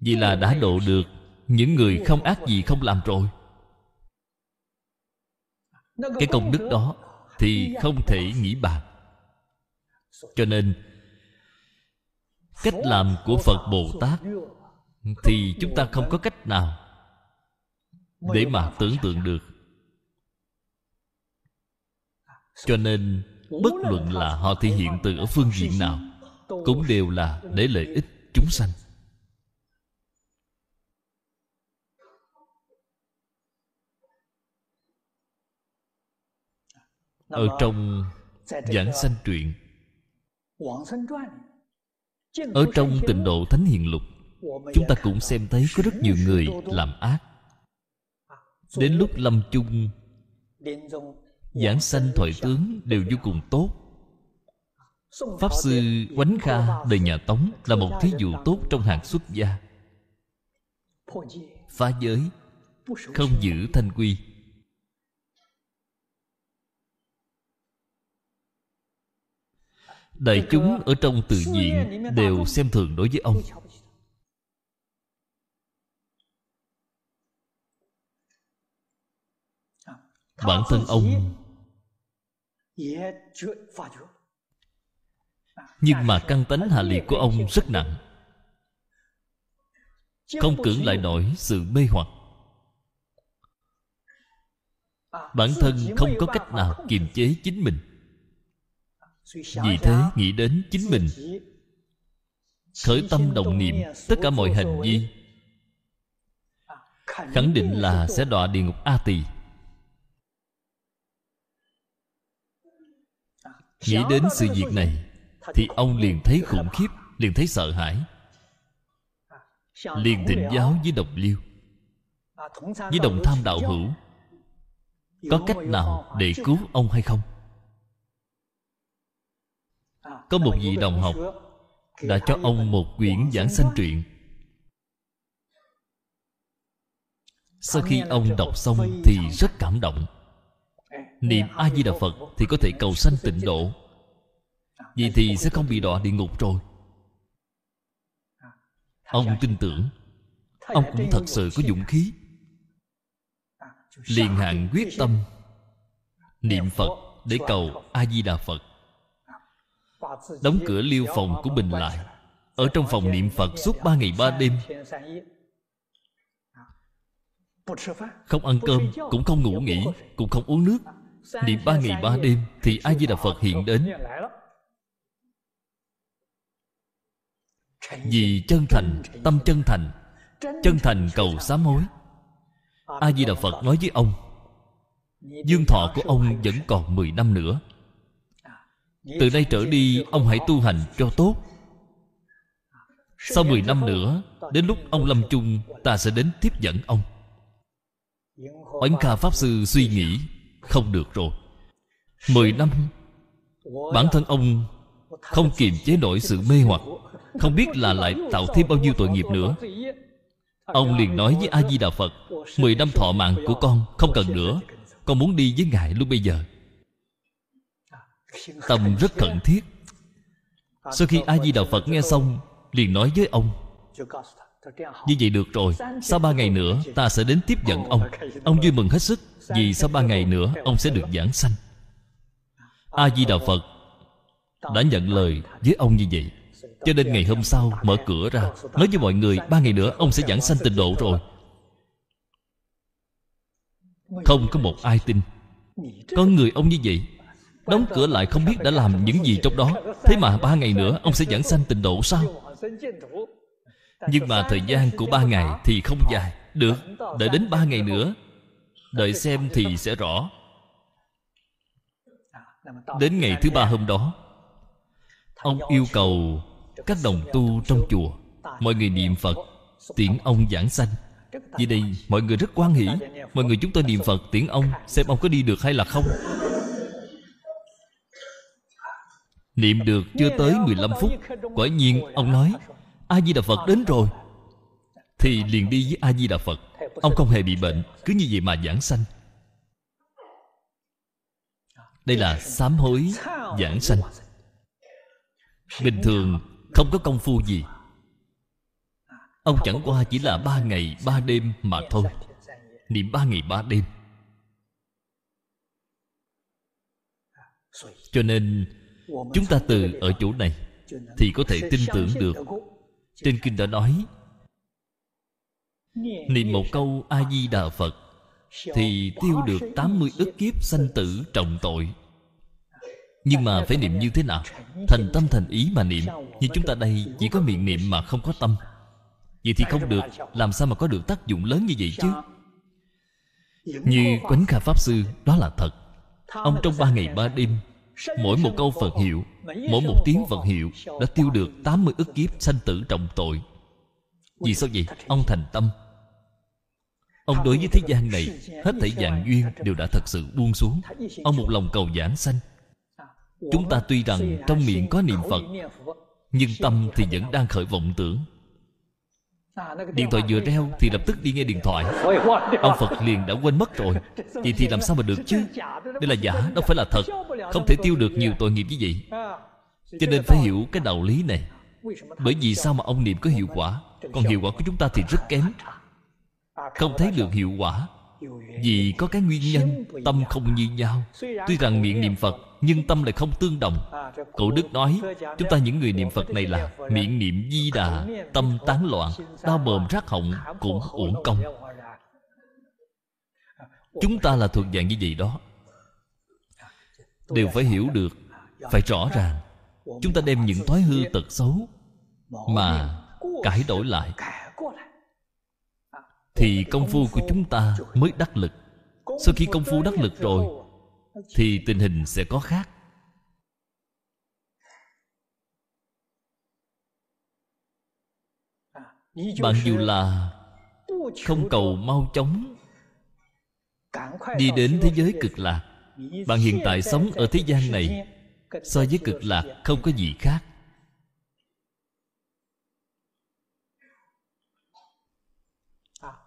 Vì là đã độ được, Những người không ác gì không làm rồi. Cái công đức đó Thì không thể nghĩ bàn. Cho nên, Cách làm của Phật Bồ Tát Thì chúng ta không có cách nào Để mà tưởng tượng được cho nên, bất luận là họ thể hiện từ ở phương diện nào, cũng đều là để lợi ích chúng sanh. Ở trong giảng sanh truyện, ở trong tịnh độ thánh hiền lục, chúng ta cũng xem thấy có rất nhiều người làm ác. Đến lúc lâm chung giảng sanh thoại tướng đều vô cùng tốt. Pháp sư quánh kha đời nhà tống là một thí dụ tốt trong hàng xuất gia. Phá giới, không giữ thanh quy. Đại chúng ở trong tự diện đều xem thường đối với ông. Bản thân ông nhưng mà căn tánh hạ liệt của ông rất nặng. Không cưỡng lại nổi sự mê hoặc. Bản thân không có cách nào kiềm chế chính mình. Vì thế nghĩ đến chính mình. Khởi tâm đồng niệm tất cả mọi hành vi. Khẳng định là sẽ đọa địa ngục a tỳ. Nghĩ đến sự việc này, thì ông liền thấy khủng khiếp, liền thấy sợ hãi. Liền thịnh giáo với đồng liêu, với đồng tham đạo hữu, có cách nào để cứu ông hay không? Có một vị đồng học đã cho ông một quyển giảng sanh truyện. Sau khi ông đọc xong thì rất cảm động niệm a di đà phật thì có thể cầu sanh tịnh độ. Vậy thì sẽ không bị đọa địa ngục rồi. Ông tin tưởng. Ông cũng thật sự có dũng khí. Liền hạn quyết tâm. Niệm phật để cầu a di đà phật. Đóng cửa liêu phòng của mình lại. Ở trong phòng niệm phật suốt ba ngày ba đêm không ăn cơm cũng không ngủ nghỉ cũng không uống nước. Niệm ba ngày ba đêm thì a di đà phật hiện đến? vì chân thành tâm chân thành chân thành cầu sám hối. A di đà phật nói với ông dương thọ của ông vẫn còn 10 năm nữa. Từ đây trở đi ông hãy tu hành cho tốt. Sau 10 năm nữa đến lúc ông lâm chung ta sẽ đến tiếp dẫn ông oánh kha pháp sư suy nghĩ, không được rồi. Mười năm, Bản thân ông Không kiềm chế nổi sự mê hoặc, Không biết là lại tạo thêm bao nhiêu tội nghiệp nữa. Ông liền nói với A-di-đà Phật, Mười năm thọ mạng của con Không cần nữa, Con muốn đi với Ngài lúc bây giờ. Tâm rất cần thiết. Sau khi A-di-đà Phật nghe xong, Liền nói với ông như vậy được rồi. Sau ba ngày nữa, ta sẽ đến tiếp dẫn ông. Ông vui mừng hết sức, Vì sau ba ngày nữa, ông sẽ được giảng sanh. A-di-đà Phật Đã nhận lời với ông như vậy. Cho nên ngày hôm sau, mở cửa ra. Nói với mọi người, ba ngày nữa, ông sẽ giảng sanh tịnh độ rồi. Không có một ai tin. Có người ông như vậy. Đóng cửa lại không biết đã làm những gì trong đó. Thế mà ba ngày nữa, ông sẽ giảng sanh tịnh độ sao? Nhưng mà thời gian của ba ngày thì không dài. Được, đợi đến ba ngày nữa. Đợi xem thì sẽ rõ. Đến ngày thứ ba hôm đó Ông yêu cầu Các đồng tu trong chùa Mọi người niệm Phật Tiễn ông giảng sanh. Vì đây mọi người rất quan hỷ. Mọi người chúng tôi niệm Phật tiễn ông Xem ông có đi được hay là không. Niệm được chưa tới 15 phút Quả nhiên ông nói A-di-đà Phật đến rồi. Thì liền đi với A-di-đà Phật. Ông không hề bị bệnh, Cứ như vậy mà giảng sanh. Đây là sám hối giảng sanh. Bình thường, không có công phu gì. Ông chẳng qua chỉ là ba ngày, ba đêm mà thôi. Niệm ba ngày, ba đêm. Cho nên, chúng ta từ ở chỗ này thì có thể tin tưởng được trên kinh đã nói, niệm một câu a di đà phật thì tiêu được 80 ức kiếp sanh tử trọng tội. Nhưng mà phải niệm như thế nào? Thành tâm, thành ý mà niệm. Như chúng ta đây chỉ có miệng niệm mà không có tâm. Vậy thì không được. Làm sao mà có được tác dụng lớn như vậy chứ? Như Quánh Kha Pháp Sư, Đó là thật. Ông trong ba ngày ba đêm Mỗi một câu Phật hiệu, Mỗi một tiếng Phật hiệu Đã tiêu được 80 ức kiếp sanh tử trọng tội. Vì sao vậy? Ông thành tâm. Ông đối với thế gian này, Hết thảy dạng duyên đều đã thật sự buông xuống. Ông một lòng cầu giảng sanh. Chúng ta tuy rằng trong miệng có niệm Phật, Nhưng tâm thì vẫn đang khởi vọng tưởng. Điện thoại vừa reo thì lập tức đi nghe điện thoại. Ông Phật liền đã quên mất rồi. Vậy thì làm sao mà được chứ? Đây là giả, đâu phải là thật. Không thể tiêu được nhiều tội nghiệp như vậy. Cho nên phải hiểu cái đạo lý này. Bởi vì sao mà ông niệm có hiệu quả? Còn hiệu quả của chúng ta thì rất kém. không thấy được hiệu quả. Vì có cái nguyên nhân tâm không như nhau. Tuy rằng miệng niệm phật nhưng tâm lại không tương đồng. Cổ đức nói, chúng ta những người niệm phật này là miệng niệm di đà, tâm tán loạn, đau mồm rác họng cũng uổng công. Chúng ta là thuộc dạng như vậy đó. Đều phải hiểu được, phải rõ ràng, chúng ta đem những thói hư tật xấu mà cải đổi lại thì công phu của chúng ta mới đắc lực. Sau khi công phu đắc lực rồi thì tình hình sẽ có khác. Bạn dù là không cầu mau chóng đi đến thế giới cực lạc, bạn hiện tại sống ở thế gian này so với cực lạc không có gì khác.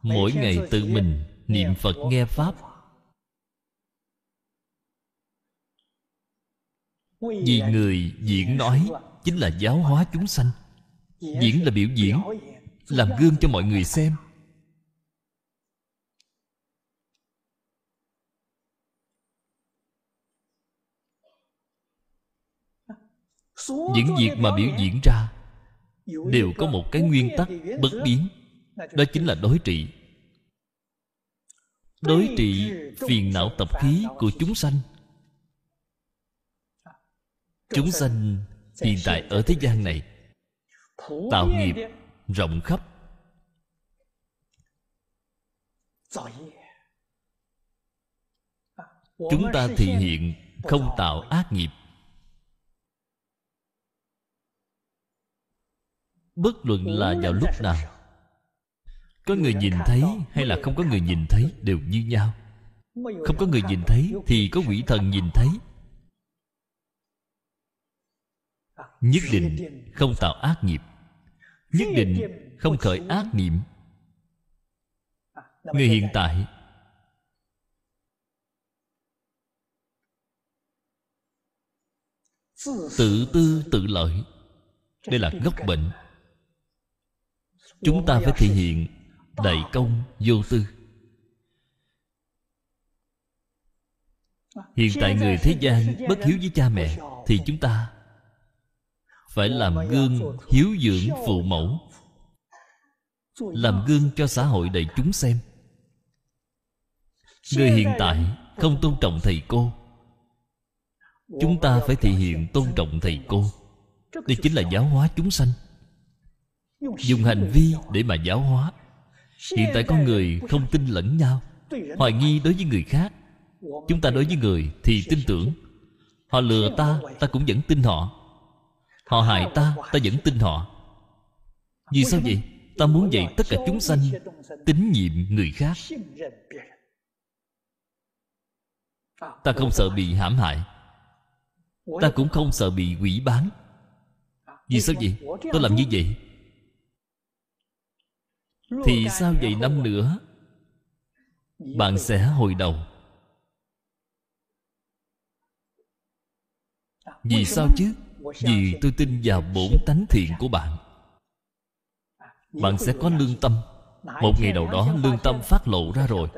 Mỗi ngày tự mình niệm phật, nghe pháp vì người diễn nói chính là giáo hóa chúng sanh. Diễn là biểu diễn làm gương cho mọi người xem. Những việc mà biểu diễn ra đều có một cái nguyên tắc bất biến đó chính là đối trị. Đối trị phiền não tập khí của chúng sanh chúng sanh hiện tại ở thế gian này. tạo nghiệp rộng khắp. Chúng ta thị hiện không tạo ác nghiệp. Bất luận là vào lúc nào có người nhìn thấy hay là không có người nhìn thấy đều như nhau. Không có người nhìn thấy thì có quỷ thần nhìn thấy nhất định không tạo ác nghiệp. Nhất định không khởi ác niệm. Người hiện tại tự tư tự lợi đây là gốc bệnh. Chúng ta phải thể hiện đại công vô tư. Hiện tại người thế gian bất hiếu với cha mẹ thì chúng ta phải làm gương hiếu dưỡng phụ mẫu, làm gương cho xã hội đầy chúng xem. Người hiện tại không tôn trọng thầy cô, chúng ta phải thể hiện tôn trọng thầy cô. Đây chính là giáo hóa chúng sanh. Dùng hành vi để mà giáo hóa. Hiện tại có người không tin lẫn nhau, hoài nghi đối với người khác. Chúng ta đối với người thì tin tưởng. Họ lừa ta ta cũng vẫn tin họ họ hại ta ta vẫn tin họ. Vì sao vậy? Ta muốn dạy tất cả chúng sanh tín nhiệm người khác. Ta không sợ bị hãm hại. Ta cũng không sợ bị quỷ bán. Vì sao vậy? Tôi làm như vậy. Thì sao vậy năm nữa? Bạn sẽ hồi đầu. Vì sao chứ? Vì tôi tin vào bổn tánh thiện của bạn. Bạn sẽ có lương tâm. một ngày nào đó lương tâm phát lộ ra rồi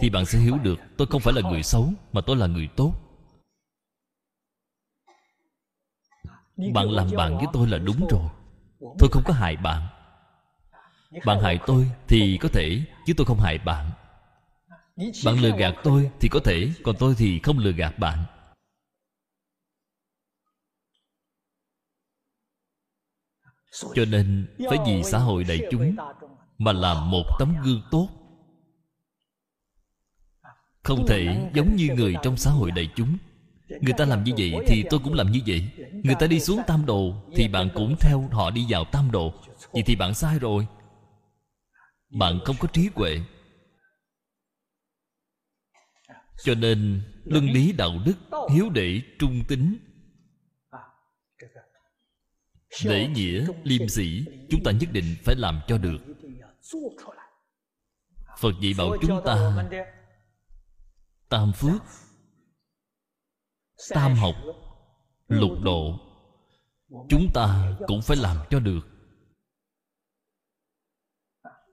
thì bạn sẽ hiểu được tôi không phải là người xấu mà tôi là người tốt. Bạn làm bạn với tôi là đúng rồi. Tôi không có hại bạn. Bạn hại tôi thì có thể chứ tôi không hại bạn. Bạn lừa gạt tôi thì có thể còn tôi thì không lừa gạt bạn cho nên, phải vì xã hội đại chúng mà làm một tấm gương tốt. Không thể giống như người trong xã hội đại chúng. Người ta làm như vậy thì tôi cũng làm như vậy. Người ta đi xuống tam độ thì bạn cũng theo họ đi vào tam độ vậy thì bạn sai rồi. Bạn không có trí huệ. Cho nên, luân lý đạo đức, hiếu đệ trung tính lễ nghĩa liêm sĩ chúng ta nhất định phải làm cho được. Phật dạy bảo chúng ta tam phước tam học lục độ. Chúng ta cũng phải làm cho được.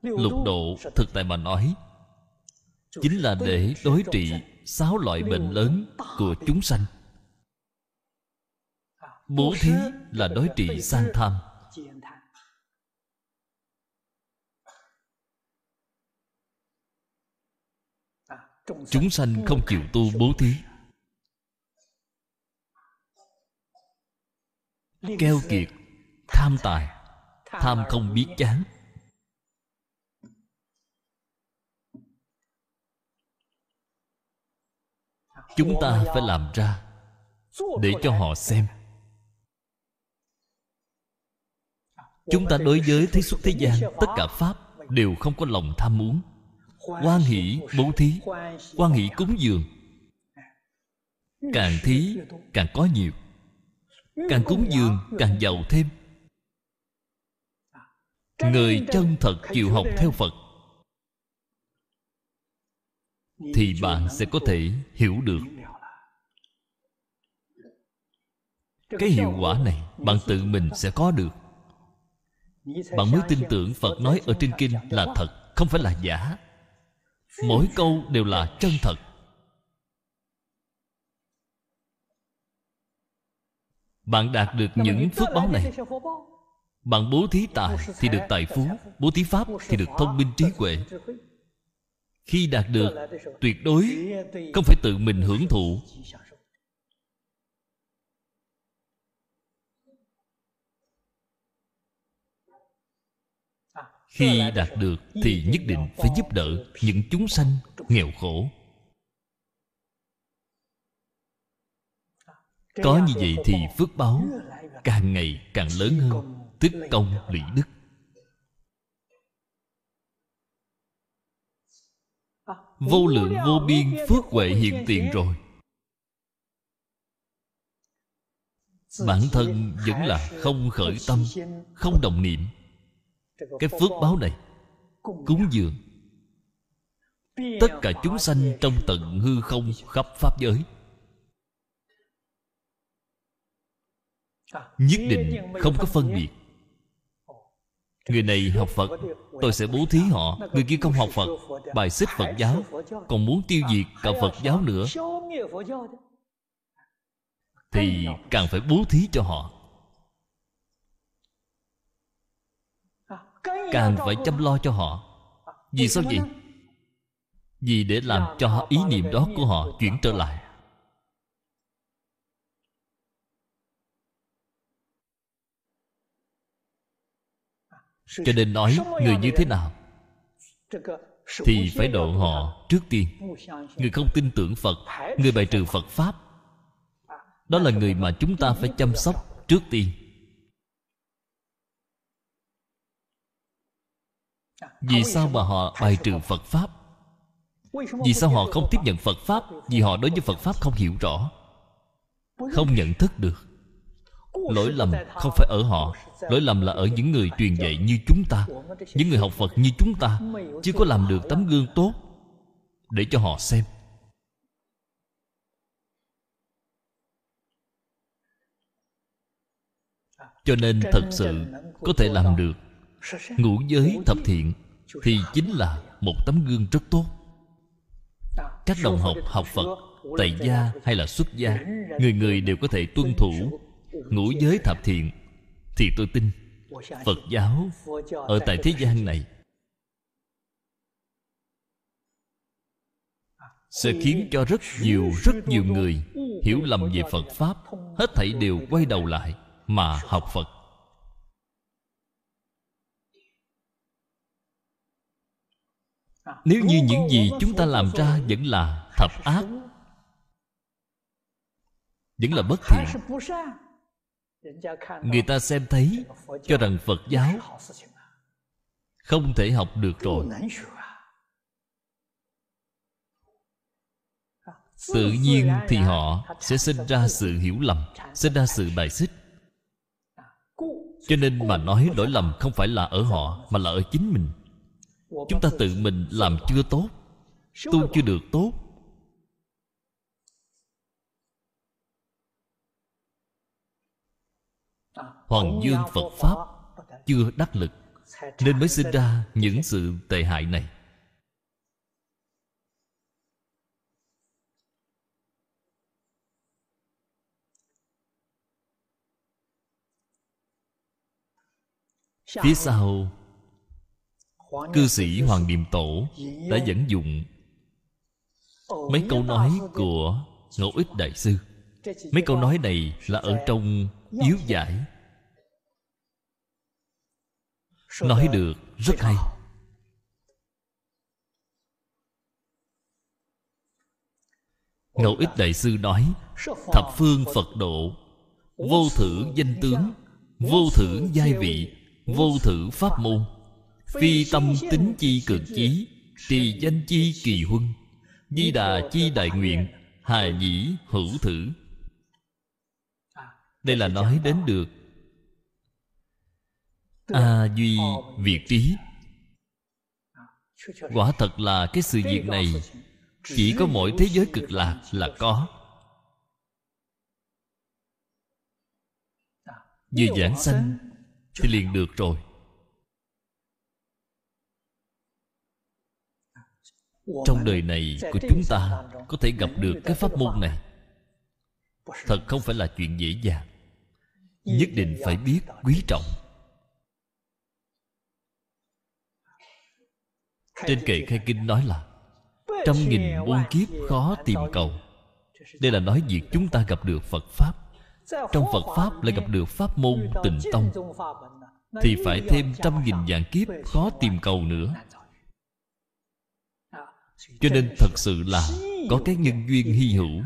Lục độ thực tại mà nói chính là để đối trị sáu loại bệnh lớn của chúng sanh bố thí là đối trị sang tham. Chúng sanh không chịu tu bố thí. Keo kiệt, tham tài, tham không biết chán. Chúng ta phải làm ra để cho họ xem. Chúng ta đối với thế xuất thế gian, tất cả pháp đều không có lòng tham muốn. Quan hỷ bố thí quan hỷ cúng dường. Càng thí, càng có nhiều. Càng cúng dường, càng giàu thêm. Người chân thật chịu học theo phật, thì bạn sẽ có thể hiểu được. Cái hiệu quả này, bạn tự mình sẽ có được bạn mới tin tưởng phật nói ở trên kinh là thật, không phải là giả. Mỗi câu đều là chân thật. Bạn đạt được những phước báo này. Bạn bố thí tài thì được tài phú, bố thí pháp thì được thông minh trí huệ. Khi đạt được, tuyệt đối không phải tự mình hưởng thụ. Khi đạt được thì nhất định phải giúp đỡ những chúng sanh nghèo khổ. Có như vậy thì phước báo càng ngày càng lớn hơn Tức công lũy đức. Vô lượng vô biên phước huệ hiện tiền rồi. Bản thân vẫn là không khởi tâm, không đồng niệm cái phước báo này cúng dường. Tất cả chúng sanh trong tận hư không khắp pháp giới. Nhất định không có phân biệt. Người này học phật tôi sẽ bố thí họ. Người kia không học phật bài xích phật giáo còn muốn tiêu diệt cả phật giáo nữa. thì càng phải bố thí cho họ càng phải chăm lo cho họ. Vì sao vậy? Vì để làm cho ý niệm đó của họ chuyển trở lại. Cho nên nói người như thế nào thì phải độ họ trước tiên. Người không tin tưởng phật, người bài trừ phật pháp, đó là người mà chúng ta phải chăm sóc trước tiên. Vì sao mà họ bài trừ phật pháp? Vì sao họ không tiếp nhận phật pháp? Vì họ đối với phật pháp không hiểu rõ không nhận thức được. Lỗi lầm không phải ở họ lỗi lầm là ở những người truyền dạy như chúng ta. những người học phật như chúng ta chưa có làm được tấm gương tốt để cho họ xem. Cho nên thật sự có thể làm được ngũ giới thập thiện thì chính là một tấm gương rất tốt. Các đồng học học phật, tại gia hay là xuất gia, người người đều có thể tuân thủ ngũ giới thập thiện. Thì tôi tin phật giáo ở tại thế gian này sẽ khiến cho rất nhiều rất nhiều người hiểu lầm về phật pháp, hết thảy đều quay đầu lại mà học phật. Nếu như những gì chúng ta làm ra vẫn là thập ác, vẫn là bất thiện, người ta xem thấy cho rằng phật giáo không thể học được rồi. Tự nhiên thì họ sẽ sinh ra sự hiểu lầm, sinh ra sự bài xích. Cho nên mà nói lỗi lầm không phải là ở họ, mà là ở chính mình chúng ta tự mình làm chưa tốt tu chưa được tốt. Hoàng dương phật pháp chưa đắc lực nên mới sinh ra những sự tệ hại này. Phía sau cư sĩ hoàng niệm tổ đã dẫn dụng mấy câu nói của ngẫu ích đại sư. Mấy câu nói này là ở trong yếu giải. Nói được rất hay. ngẫu ích đại sư nói thập phương phật độ vô thử danh tướng vô thử giai vị vô thử pháp môn phi tâm tính chi cực chí, trì danh chi kỳ huân. Di đà chi đại nguyện hài nhĩ hữu thử. Đây là nói đến được a duy việt trí. Quả thật là cái sự việc này, chỉ có mỗi thế giới cực lạc là có. Vừa giảng sanh thì liền được rồi. Trong đời này của chúng ta có thể gặp được cái pháp môn này. Thật không phải là chuyện dễ dàng. Nhất định phải biết quý trọng. Trên kệ khai kinh nói là trăm nghìn muôn kiếp khó tìm cầu. Đây là nói việc chúng ta gặp được phật pháp. Trong phật pháp lại gặp được pháp môn tịnh tông. Thì phải thêm trăm nghìn vạn kiếp khó tìm cầu nữa cho nên thật sự là có cái nhân duyên hy hữu,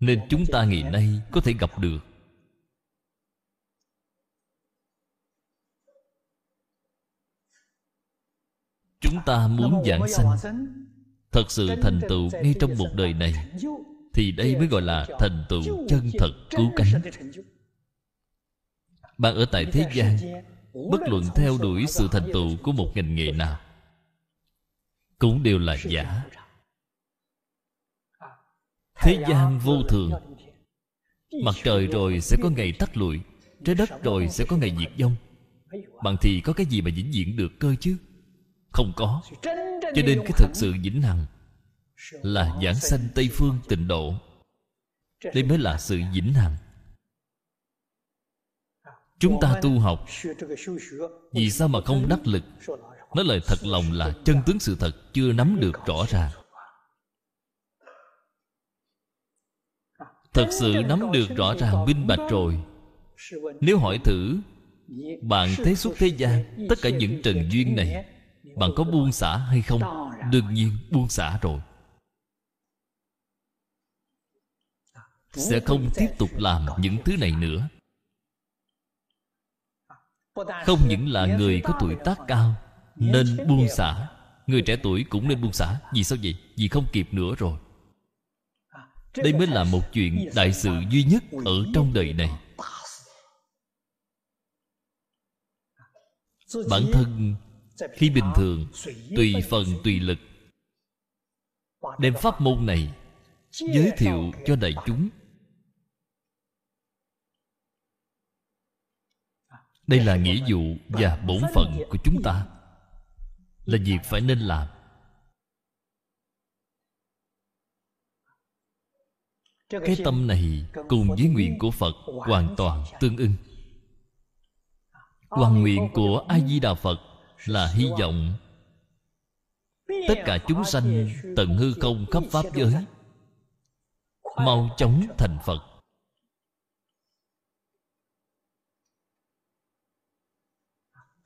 nên chúng ta ngày nay có thể gặp được. Chúng ta muốn giảng sanh. Thật sự thành tựu ngay trong một đời này, thì đây mới gọi là thành tựu chân thật cứu cánh. Bạn ở tại thế gian, bất luận theo đuổi sự thành tựu của một ngành nghề nào cũng đều là giả. Thế gian vô thường. Mặt trời rồi sẽ có ngày tắt lụi, trái đất rồi sẽ có ngày diệt vong. Bằng thì có cái gì mà vĩnh viễn được cơ chứ? Không có. Cho nên cái thực sự vĩnh hằng là giảng sanh tây phương tịnh độ. Đây mới là sự vĩnh hằng. Chúng ta tu học, vì sao mà không đắc lực? Nói lời thật lòng là chân tướng sự thật chưa nắm được rõ ràng. Thật sự nắm được rõ ràng, minh bạch rồi. Nếu hỏi thử, bạn thế xuất thế gian, tất cả những trần duyên này, bạn có buông xả hay không? Đương nhiên buông xả rồi. Sẽ không tiếp tục làm những thứ này nữa. Không những là người có tuổi tác cao nên buông xả. Người trẻ tuổi cũng nên buông xả. Vì sao vậy? Vì không kịp nữa rồi. Đây mới là một chuyện đại sự duy nhất ở trong đời này. bản thân khi bình thường tùy phần tùy lực đem pháp môn này giới thiệu cho đại chúng. Đây là nghĩa vụ và bổn phận của chúng ta là việc phải nên làm? Cái tâm này cùng với nguyện của phật hoàn toàn tương ưng. Hoàn nguyện của a di đà phật là hy vọng tất cả chúng sanh tận hư không khắp pháp giới mau chóng thành phật.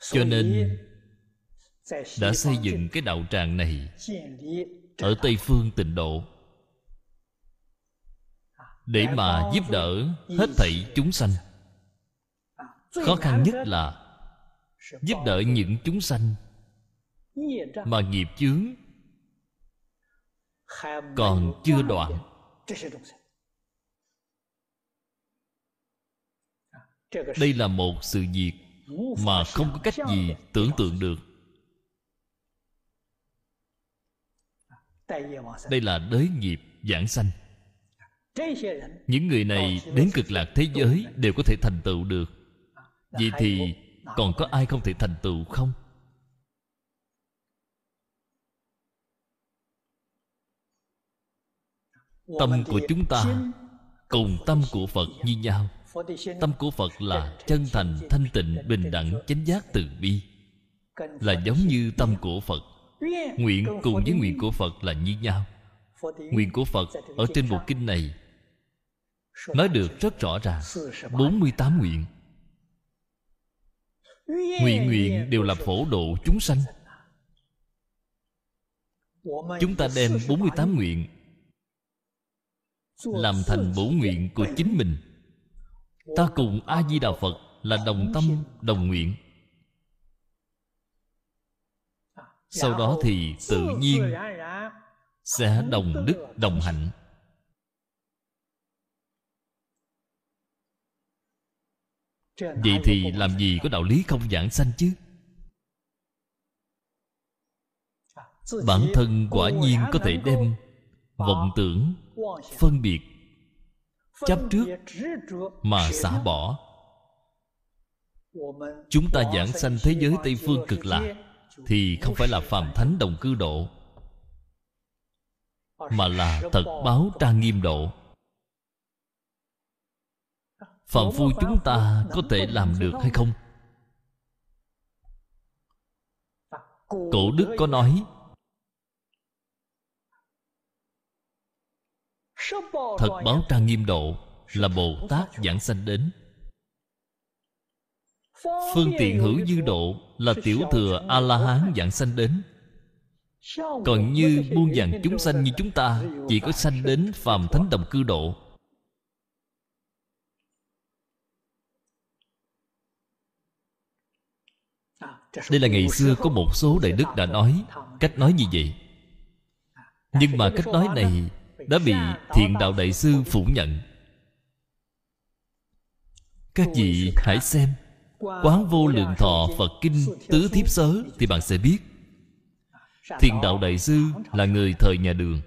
Cho nên đã xây dựng cái đạo tràng này ở tây phương tịnh độ. Để mà giúp đỡ hết thảy chúng sanh. Khó khăn nhất là giúp đỡ những chúng sanh mà nghiệp chướng còn chưa đoạn. đây là một sự việc mà không có cách gì tưởng tượng được đây là đới nghiệp giảng sanh. Những người này đến cực lạc thế giới đều có thể thành tựu được. Vậy thì còn có ai không thể thành tựu không? Tâm của chúng ta cùng tâm của phật như nhau. tâm của phật là chân thành thanh tịnh bình đẳng chánh giác từ bi. Là giống như tâm của phật nguyện cùng với nguyện của phật là như nhau. Nguyện của phật ở trên bộ kinh này nói được rất rõ ràng. 48 nguyện. Nguyện nguyện đều là phổ độ chúng sanh. Chúng ta đem 48 nguyện Làm thành bổ nguyện của chính mình. Ta cùng A-di-đà Phật là đồng tâm, đồng nguyện sau đó thì tự nhiên sẽ đồng đức đồng hạnh. Vậy thì làm gì có đạo lý không giảng sanh chứ? Bản thân quả nhiên có thể đem vọng tưởng, phân biệt, chấp trước mà xả bỏ. Chúng ta giảng sanh thế giới tây phương cực lạc thì không phải là phàm thánh đồng cư độ, mà là thật báo trang nghiêm độ. Phàm phu chúng ta có thể làm được hay không? Cổ đức có nói, thật báo trang nghiêm độ là bồ tát giảng sanh đến. Phương tiện hữu dư độ là tiểu thừa a la hán dạng sanh đến. Còn như muôn dạng chúng sanh như chúng ta, chỉ có sanh đến phàm thánh đồng cư độ. Đây là ngày xưa có một số đại đức đã nói cách nói như vậy. Nhưng mà cách nói này đã bị thiện đạo đại sư phủ nhận. Các vị hãy xem quán vô lượng thọ phật kinh tứ thiếp sớ thì bạn sẽ biết. Thiện đạo đại sư là người thời nhà đường,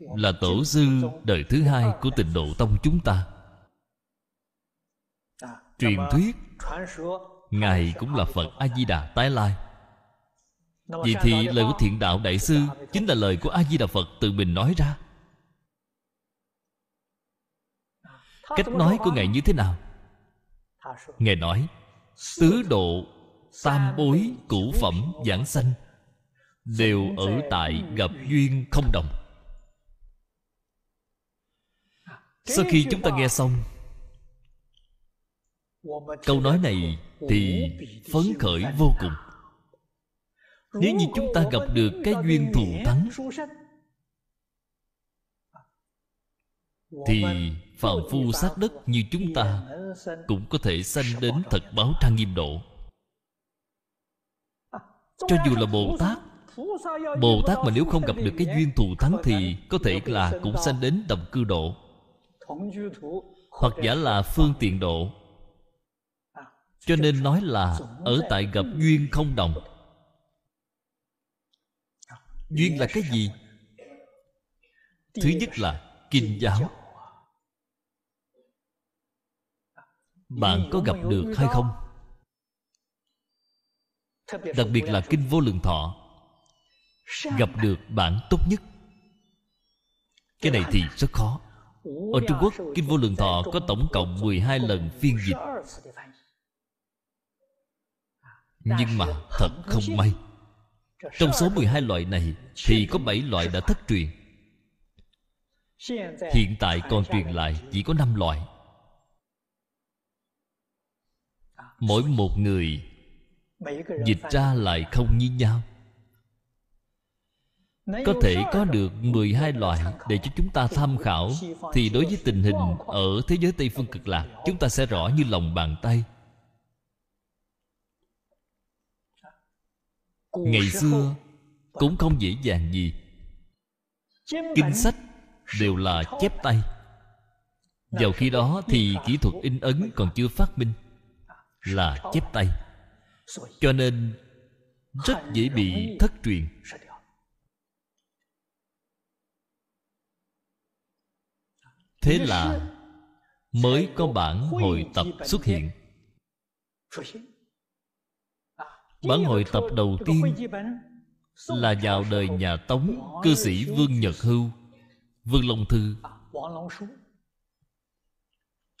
là tổ sư đời thứ hai của tịnh độ tông chúng ta. Truyền thuyết, ngài cũng là phật a di đà tái lai. Vậy thì lời của thiện đạo đại sư chính là lời của a di đà phật tự mình nói ra. Cách nói của ngài như thế nào? Ngài nói tứ độ tam bối cửu phẩm giảng sanh đều ở tại gặp duyên không đồng. Sau khi chúng ta nghe xong câu nói này thì phấn khởi vô cùng. Nếu như chúng ta gặp được cái duyên thù thắng thì phàm phu sát đất như chúng ta cũng có thể sanh đến thật báo trang nghiêm độ. Cho dù là bồ tát bồ tát mà nếu không gặp được cái duyên thù thắng thì có thể là cũng sanh đến đồng cư độ, hoặc giả là phương tiện độ. Cho nên nói là ở tại gặp duyên không đồng. Duyên là cái gì? Thứ nhất là kinh giáo. Bạn có gặp được hay không? Đặc biệt là kinh vô lượng thọ. Gặp được bản tốt nhất. Cái này thì rất khó. Ở Trung Quốc Kinh Vô Lượng Thọ có tổng cộng 12 lần phiên dịch. Nhưng mà thật không may. Trong số 12 loại này Thì có 7 loại đã thất truyền. Hiện tại còn truyền lại chỉ có 5 loại Mỗi một người Dịch ra lại không như nhau. Có thể có được 12 loại để cho chúng ta tham khảo, thì đối với tình hình ở thế giới tây phương cực lạc, chúng ta sẽ rõ như lòng bàn tay. Ngày xưa cũng không dễ dàng gì. Kinh sách đều là chép tay. Vào khi đó thì kỹ thuật in ấn còn chưa phát minh là chép tay. Cho nên, rất dễ bị thất truyền. Thế là mới có bản hội tập xuất hiện. Bản hội tập đầu tiên là vào đời nhà tống cư sĩ vương nhật hưu, vương long thư.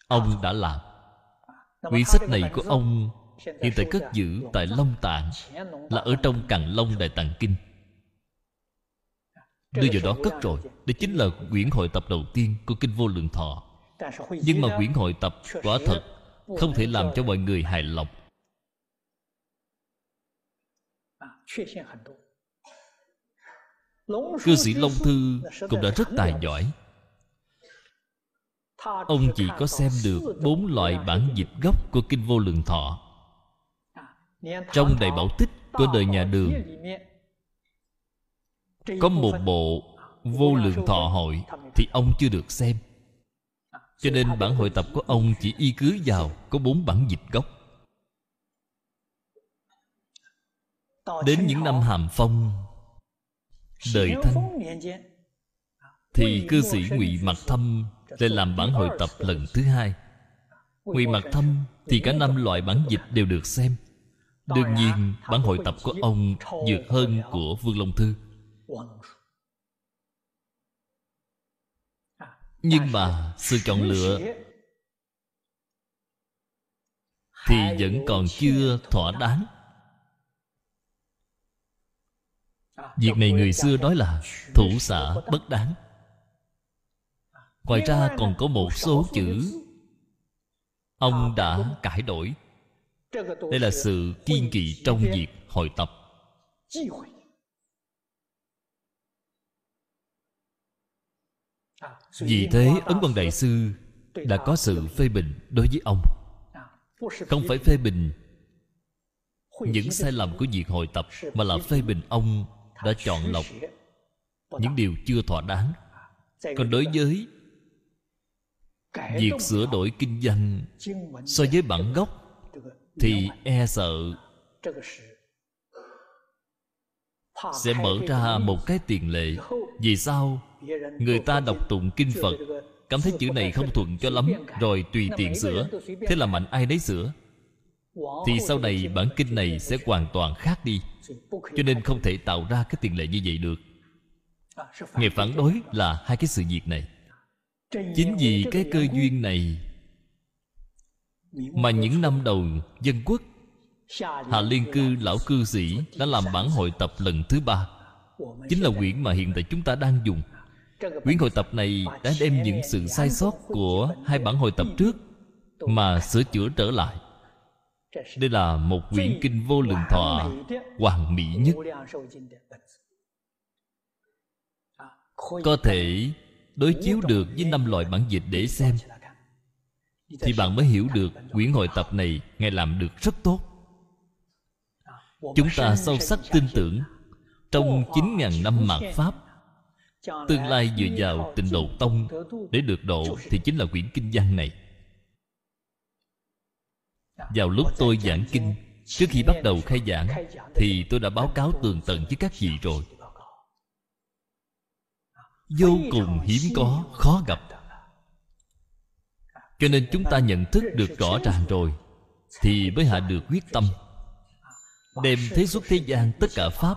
Ông đã làm quyển sách này của ông hiện tại cất giữ tại long tạng là ở trong càn long đại tạng kinh. Đưa vào đó cất rồi. Đây chính là quyển hội tập đầu tiên của kinh vô lượng thọ. Nhưng mà quyển hội tập quả thật không thể làm cho mọi người hài lòng. Cư sĩ long thư cũng đã rất tài giỏi ông chỉ có xem được bốn loại bản dịch gốc của kinh vô lượng thọ. Trong đại bảo tích của đời nhà đường có một bộ vô lượng thọ hội thì ông chưa được xem. Cho nên bản hội tập của ông chỉ y cứ vào có bốn bản dịch gốc. Đến những năm hàm phong đời thanh thì cư sĩ ngụy mặc thâm lại làm bản hội tập lần thứ hai. Ngụy mặt thâm thì cả năm loại bản dịch đều được xem. Đương nhiên, bản hội tập của ông vượt hơn của vương long thư. Nhưng mà sự chọn lựa thì vẫn còn chưa thỏa đáng. Việc này người xưa nói là thủ xã bất đáng ngoài ra còn có một số chữ. Ông đã cải đổi. Đây là sự kiên kỵ trong việc hội tập. Vì thế, ấn quang đại sư đã có sự phê bình đối với ông. Không phải phê bình những sai lầm của việc hội tập, mà là phê bình ông đã chọn lọc những điều chưa thỏa đáng. Còn đối với việc sửa đổi kinh văn so với bản gốc thì e sợ sẽ mở ra một cái tiền lệ. Vì sao? Người ta đọc tụng kinh phật cảm thấy chữ này không thuận cho lắm rồi tùy tiện sửa. thế là mạnh ai nấy sửa. Thì sau này bản kinh này sẽ hoàn toàn khác đi cho nên không thể tạo ra cái tiền lệ như vậy được. Ngài phản đối là hai cái sự việc này chính vì cái cơ duyên này mà những năm đầu dân quốc hạ liên cư, lão cư sĩ đã làm bản hội tập lần thứ ba. Chính là quyển mà hiện tại chúng ta đang dùng. Quyển hội tập này đã đem những sự sai sót của hai bản hội tập trước mà sửa chữa trở lại. Đây là một quyển kinh vô lượng thọ hoàn mỹ nhất. Có thể đối chiếu được với năm loại bản dịch để xem. Thì bạn mới hiểu được quyển hội tập này ngài làm được rất tốt. Chúng ta sâu sắc tin tưởng, trong chín ngàn năm mạt pháp, tương lai dựa vào tình độ tông để được độ thì chính là quyển kinh văn này. Vào lúc tôi giảng kinh, trước khi bắt đầu khai giảng, thì tôi đã báo cáo tường tận với các vị rồi vô cùng hiếm có, khó gặp. Cho nên chúng ta nhận thức được rõ ràng rồi, thì mới hạ được quyết tâm, đem thế xuất thế gian tất cả pháp,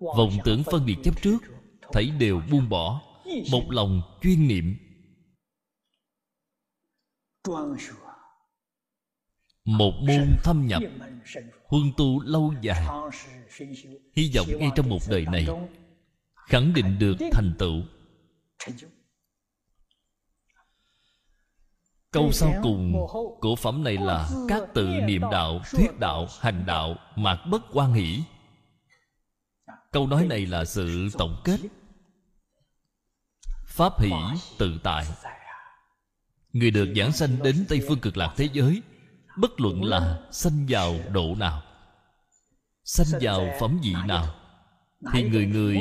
vọng tưởng phân biệt chấp trước, thấy đều buông bỏ, một lòng chuyên niệm. Một môn thâm nhập, huân tu lâu dài, hy vọng ngay trong một đời này khẳng định được thành tựu. Câu sau cùng của phẩm này là các tự niệm đạo, thuyết đạo, hành đạo mạc bất quan hỷ câu nói này là sự tổng kết. Pháp hỷ tự tại. Người được giảng sanh đến tây phương cực lạc thế giới, bất luận là sanh vào độ nào, sanh vào phẩm vị nào, thì người người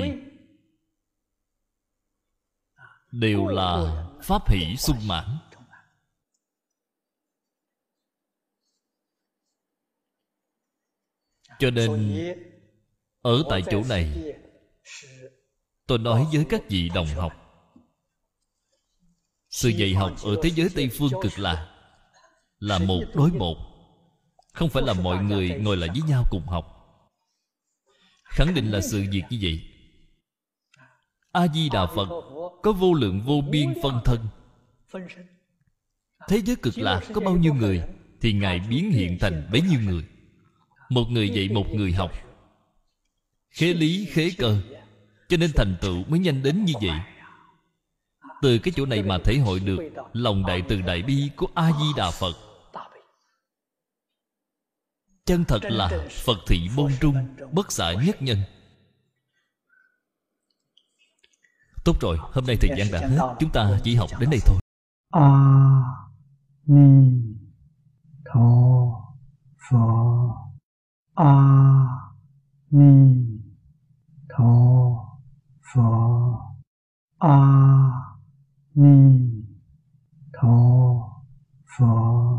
đều là pháp hỷ sung mãn. Cho nên ở tại chỗ này tôi nói với các vị đồng học. Sự dạy học ở thế giới tây phương cực lạc là một đối một. Không phải là mọi người ngồi lại với nhau cùng học. Khẳng định là sự việc như vậy a di đà phật có vô lượng vô biên phân thân. Thế giới cực lạc có bao nhiêu người thì ngài biến hiện thành bấy nhiêu người. Một người dạy một người học. Khế lý, khế cơ. Cho nên thành tựu mới nhanh đến như vậy. Từ cái chỗ này mà thể hội được lòng đại từ đại bi của a di đà phật. Chân thật là phật thị môn trung, bất xả nhất nhân. Tốt rồi, hôm nay thời gian đã hết. Chúng ta chỉ học đến đây thôi. A Ni Tho Phở A Ni Tho Phở A Ni Tho Phở